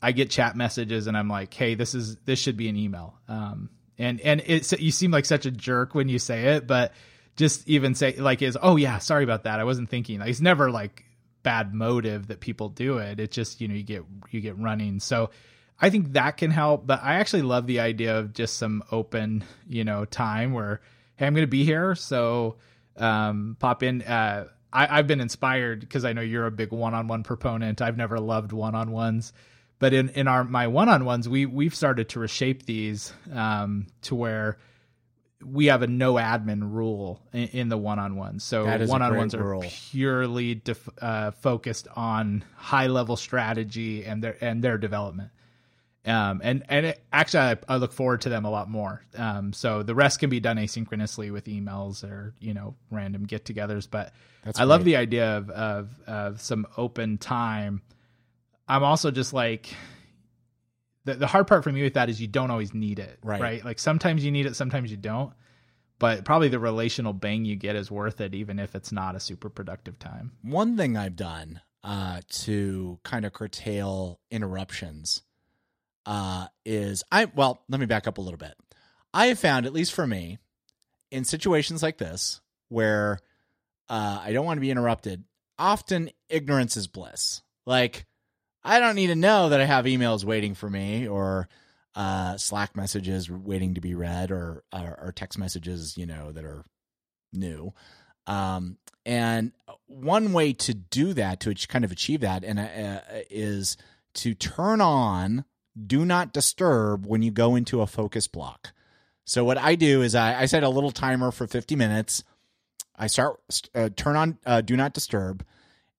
Speaker 2: I get chat messages and I'm like, "Hey, this is this should be an email." Um, and and it's you seem like such a jerk when you say it, but just even say like is oh yeah sorry about that. I wasn't thinking like, it's never like bad motive that people do it. It's just you know you get you get running. So i think that can help but i actually love the idea of just some open you know time where hey i'm gonna be here. So um pop in uh I, I've been inspired because I know you're a big one-on-one proponent. I've never loved one-on-ones, but in in our my one-on-ones, we we've started to reshape these um, to where we have a no admin rule in, in the one-on-ones. So
Speaker 1: That is a
Speaker 2: one-on-ones are purely def, uh, focused on high-level strategy and their and their development. Um, and and it, actually, I, I look forward to them a lot more. Um, so the rest can be done asynchronously with emails or you know random get-togethers. But
Speaker 1: That's
Speaker 2: I love the idea of, of of some open time. I'm also just like the the hard part for me with that is you don't always need it,
Speaker 1: Right.
Speaker 2: Right? Like sometimes you need it, sometimes you don't. But probably the relational bang you get is worth it, even if it's not a super productive time.
Speaker 1: One thing I've done uh, to kind of curtail interruptions uh, is I well, let me back up a little bit. I have found, at least for me, in situations like this where uh, I don't want to be interrupted, often ignorance is bliss. Like I don't need to know that I have emails waiting for me or uh, Slack messages waiting to be read or, or or text messages, you know, that are new. Um, and one way to do that, to kind of achieve that, and uh, is to turn on do not disturb when you go into a focus block. So what I do is I, I set a little timer for 50 minutes. I start uh, turn on uh, do not disturb,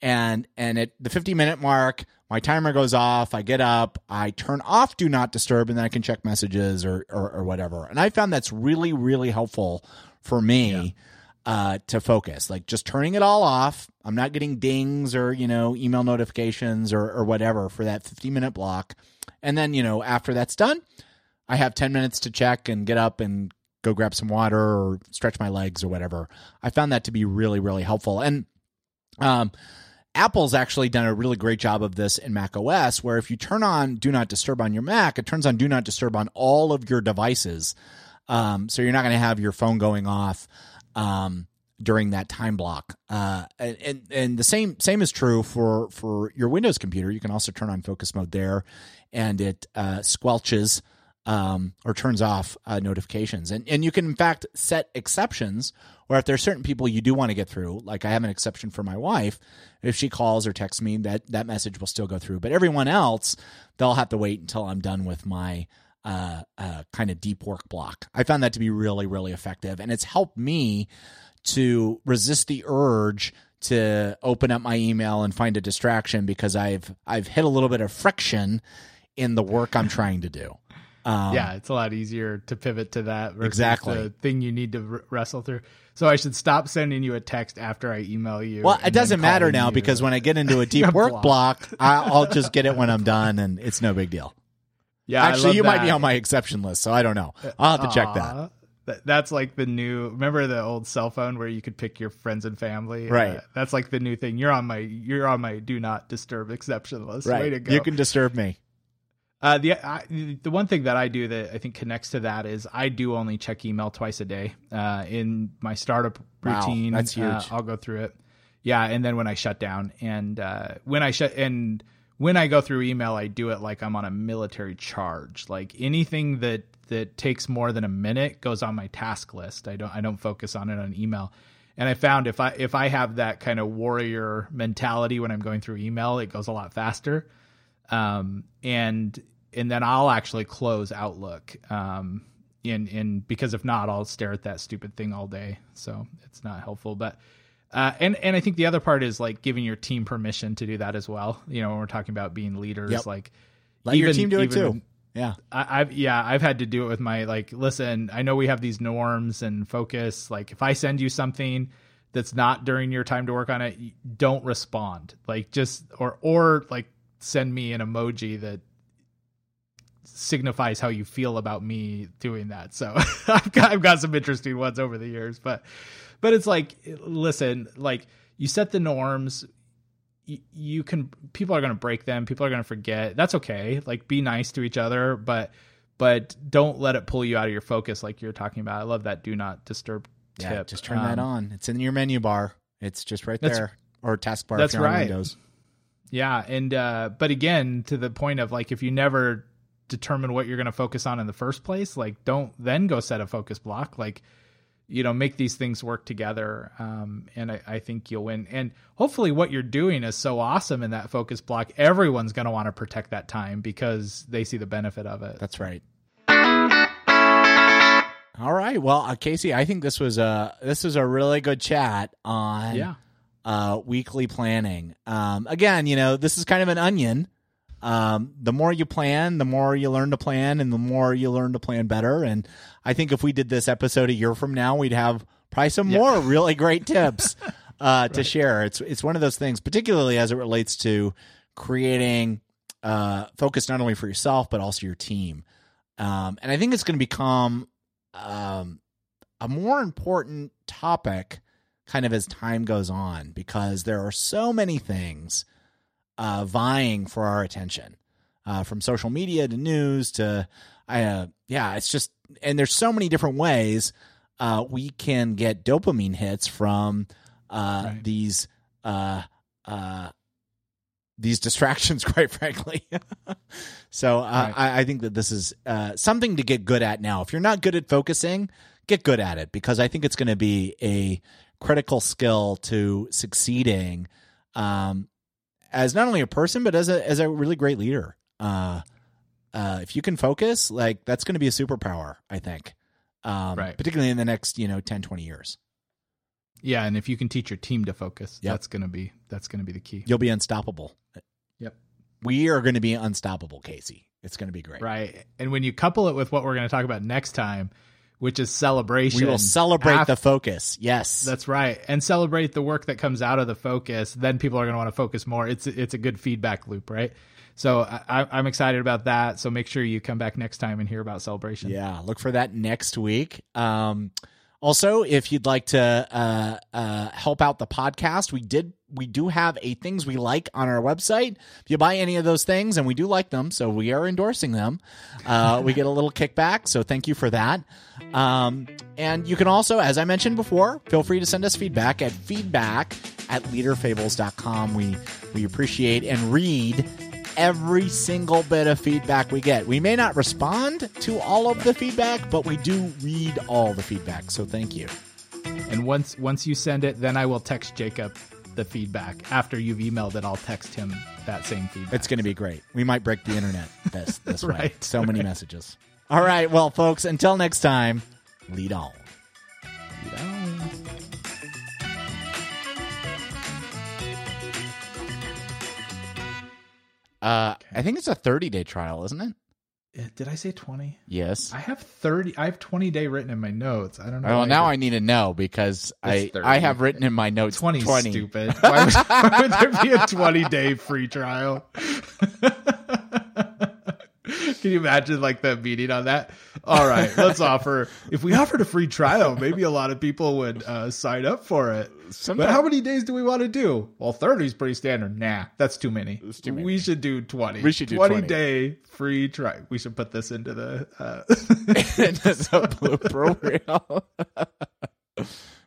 Speaker 1: and and at the 50 minute mark, my timer goes off. I get up, I turn off do not disturb, and then I can check messages or or, or whatever. And I found that's really really helpful for me uh, to focus. Like just turning it all off. I'm not getting dings or you know email notifications or or whatever for that 50 minute block. And then you know after that's done, I have 10 minutes to check and get up and go grab some water or stretch my legs or whatever. I found that to be really really helpful. And um Apple's actually done a really great job of this in Mac OS, where if you turn on Do Not Disturb on your Mac, it turns on Do Not Disturb on all of your devices. Um, so you're not going to have your phone going off um, during that time block. Uh, and, and the same same is true for for your Windows computer. You can also turn on focus mode there, and it uh, squelches um, or turns off uh, notifications. And and you can in fact set exceptions where if there's certain people you do want to get through, like I have an exception for my wife, if she calls or texts me, that that message will still go through. But everyone else, they'll have to wait until I'm done with my uh, uh, kind of deep work block. I found that to be really really effective, and it's helped me to resist the urge to open up my email and find a distraction because I've I've hit a little bit of friction in the work I'm trying to do. Um,
Speaker 2: yeah, it's a lot easier to pivot to that versus
Speaker 1: Exactly.
Speaker 2: the thing you need to r- wrestle through. So I should stop sending you a text after I email you.
Speaker 1: Well, it doesn't matter now
Speaker 2: you.
Speaker 1: because when I get into a deep work block, I'll just get it when I'm done, and it's no big deal.
Speaker 2: yeah,
Speaker 1: Actually, you might be on my exception list, so I don't know. I'll have to check that.
Speaker 2: That's like the new. Remember the old cell phone where you could pick your friends and family.
Speaker 1: Right.
Speaker 2: Uh, that's like the new thing. You're on my. You're on my do not disturb exception list. Way to
Speaker 1: Right,
Speaker 2: go.
Speaker 1: you can disturb me.
Speaker 2: Uh, the I, the one thing that I do that I think connects to that is I do only check email twice a day. Uh, in my startup
Speaker 1: Wow,
Speaker 2: routine,
Speaker 1: that's
Speaker 2: uh,
Speaker 1: huge.
Speaker 2: I'll go through it. Yeah, and then when I shut down, and uh, when I shut and when I go through email, I do it like I'm on a military charge. Like anything that that takes more than a minute goes on my task list. I don't I don't focus on it on email. And I found if I if I have that kind of warrior mentality when I'm going through email, it goes a lot faster um, and and then I'll actually close Outlook. Um, in in because if not, I'll stare at that stupid thing all day. So it's not helpful. But uh, and and I think the other part is like giving your team permission to do that as well. You know, when we're talking about being leaders,
Speaker 1: Yep.
Speaker 2: like
Speaker 1: Let your team do it too. Yeah,
Speaker 2: I, I've yeah, I've had to do it with my like. Listen, I know we have these norms and focus. Like, if I send you something that's not during your time to work on it, don't respond. Like, just or or like send me an emoji that signifies how you feel about me doing that. So I've got I've got some interesting ones over the years, but but it's like listen, like you set the norms y- you can people are going to break them people are going to forget that's okay like be nice to each other but but don't let it pull you out of your focus like you're talking about i love that do not disturb tip.
Speaker 1: Yeah, just turn that
Speaker 2: Um,
Speaker 1: on. It's in your menu bar. It's just right there. Or taskbar
Speaker 2: that's
Speaker 1: if you're on
Speaker 2: right.
Speaker 1: Windows.
Speaker 2: Yeah, and uh but again, to the point of like if you never determine what you're going to focus on in the first place, like don't then go set a focus block. Like you know, make these things work together. Um, and I, I think you'll win. And hopefully, what you're doing is so awesome in that focus block. Everyone's going to want to protect that time because they see the benefit of it.
Speaker 1: That's right. All right. Well, uh, Casey, I think this was a this was a really good chat on
Speaker 2: yeah,
Speaker 1: uh, weekly planning. Um, again, you know, this is kind of an onion. Um, the more you plan, the more you learn to plan, and the more you learn to plan better. And I think if we did this episode a year from now, we'd have probably some
Speaker 2: Yeah.
Speaker 1: more really great tips uh, to share. It's it's one of those things, particularly as it relates to creating uh, focus not only for yourself but also your team. Um, and I think it's going to become um, a more important topic kind of as time goes on because there are so many things uh, vying for our attention uh, from social media to news to uh, yeah it's just and there's so many different ways uh, we can get dopamine hits from uh,
Speaker 2: Right.
Speaker 1: these uh, uh, these distractions quite frankly so uh,
Speaker 2: Right.
Speaker 1: I, I think that this is uh, something to get good at now if you're not good at focusing get good at it because i think it's going to be a critical skill to succeeding um, as not only a person but as a as a really great leader. Uh, uh, if you can focus, like that's going to be a superpower, I think. Um,
Speaker 2: Right.
Speaker 1: Particularly in the next, you know, 10, 20 years,
Speaker 2: yeah. And if you can teach your team to focus,
Speaker 1: Yep.
Speaker 2: that's gonna be that's gonna be the key.
Speaker 1: you'll be unstoppable.
Speaker 2: Yep.
Speaker 1: We are going to be unstoppable, Casey. It's going to be great.
Speaker 2: Right. And when you couple it with what we're going to talk about next time, which is celebration,
Speaker 1: We will celebrate
Speaker 2: af-
Speaker 1: the focus. Yes.
Speaker 2: That's right, and celebrate the work that comes out of the focus. Then people are going to want to focus more. It's it's a good feedback loop, right? So I- I'm excited about that. So make sure you come back next time and hear about celebration.
Speaker 1: Yeah, look for that next week. Um, also, if you'd like to uh, uh, help out the podcast, we did we do have a things we like on our website. If you buy any of those things, and we do like them, so we are endorsing them, uh, we get a little kickback. So thank you for that. Um, and you can also, as I mentioned before, feel free to send us feedback at feedback at leaderfables.com. We we appreciate and read every single bit of feedback we get. We may not respond to all of the feedback, but we do read all the feedback. So thank you.
Speaker 2: And once once you send it, then I will text Jacob the feedback. After you've emailed it, I'll text him that same feedback.
Speaker 1: It's going to be great. We might break the internet this this way.
Speaker 2: Right,
Speaker 1: So many messages. All right, well, folks, until next time, lead on. Lead on. Uh, I think it's a 30 day trial, isn't it?
Speaker 2: Uh, Did I say 20?
Speaker 1: Yes.
Speaker 2: I have 30. I have 20 day written in my notes. I don't know.
Speaker 1: Well, now
Speaker 2: did-
Speaker 1: I need to know because I
Speaker 2: 30.
Speaker 1: I have written in my notes
Speaker 2: 20
Speaker 1: 20.
Speaker 2: stupid. Why would, why would there be a 20 day free trial? Can you imagine like the meeting on that? All right, let's offer. If we offered a free trial, maybe a lot of people would uh, sign up for it. But how many days do we want to do? Well, 30 is pretty standard. Nah, that's too many.
Speaker 1: too many.
Speaker 2: We should do 20.
Speaker 1: We should do
Speaker 2: 20,
Speaker 1: 20.
Speaker 2: day free try. We should put this into the. Uh,
Speaker 1: blooper reel.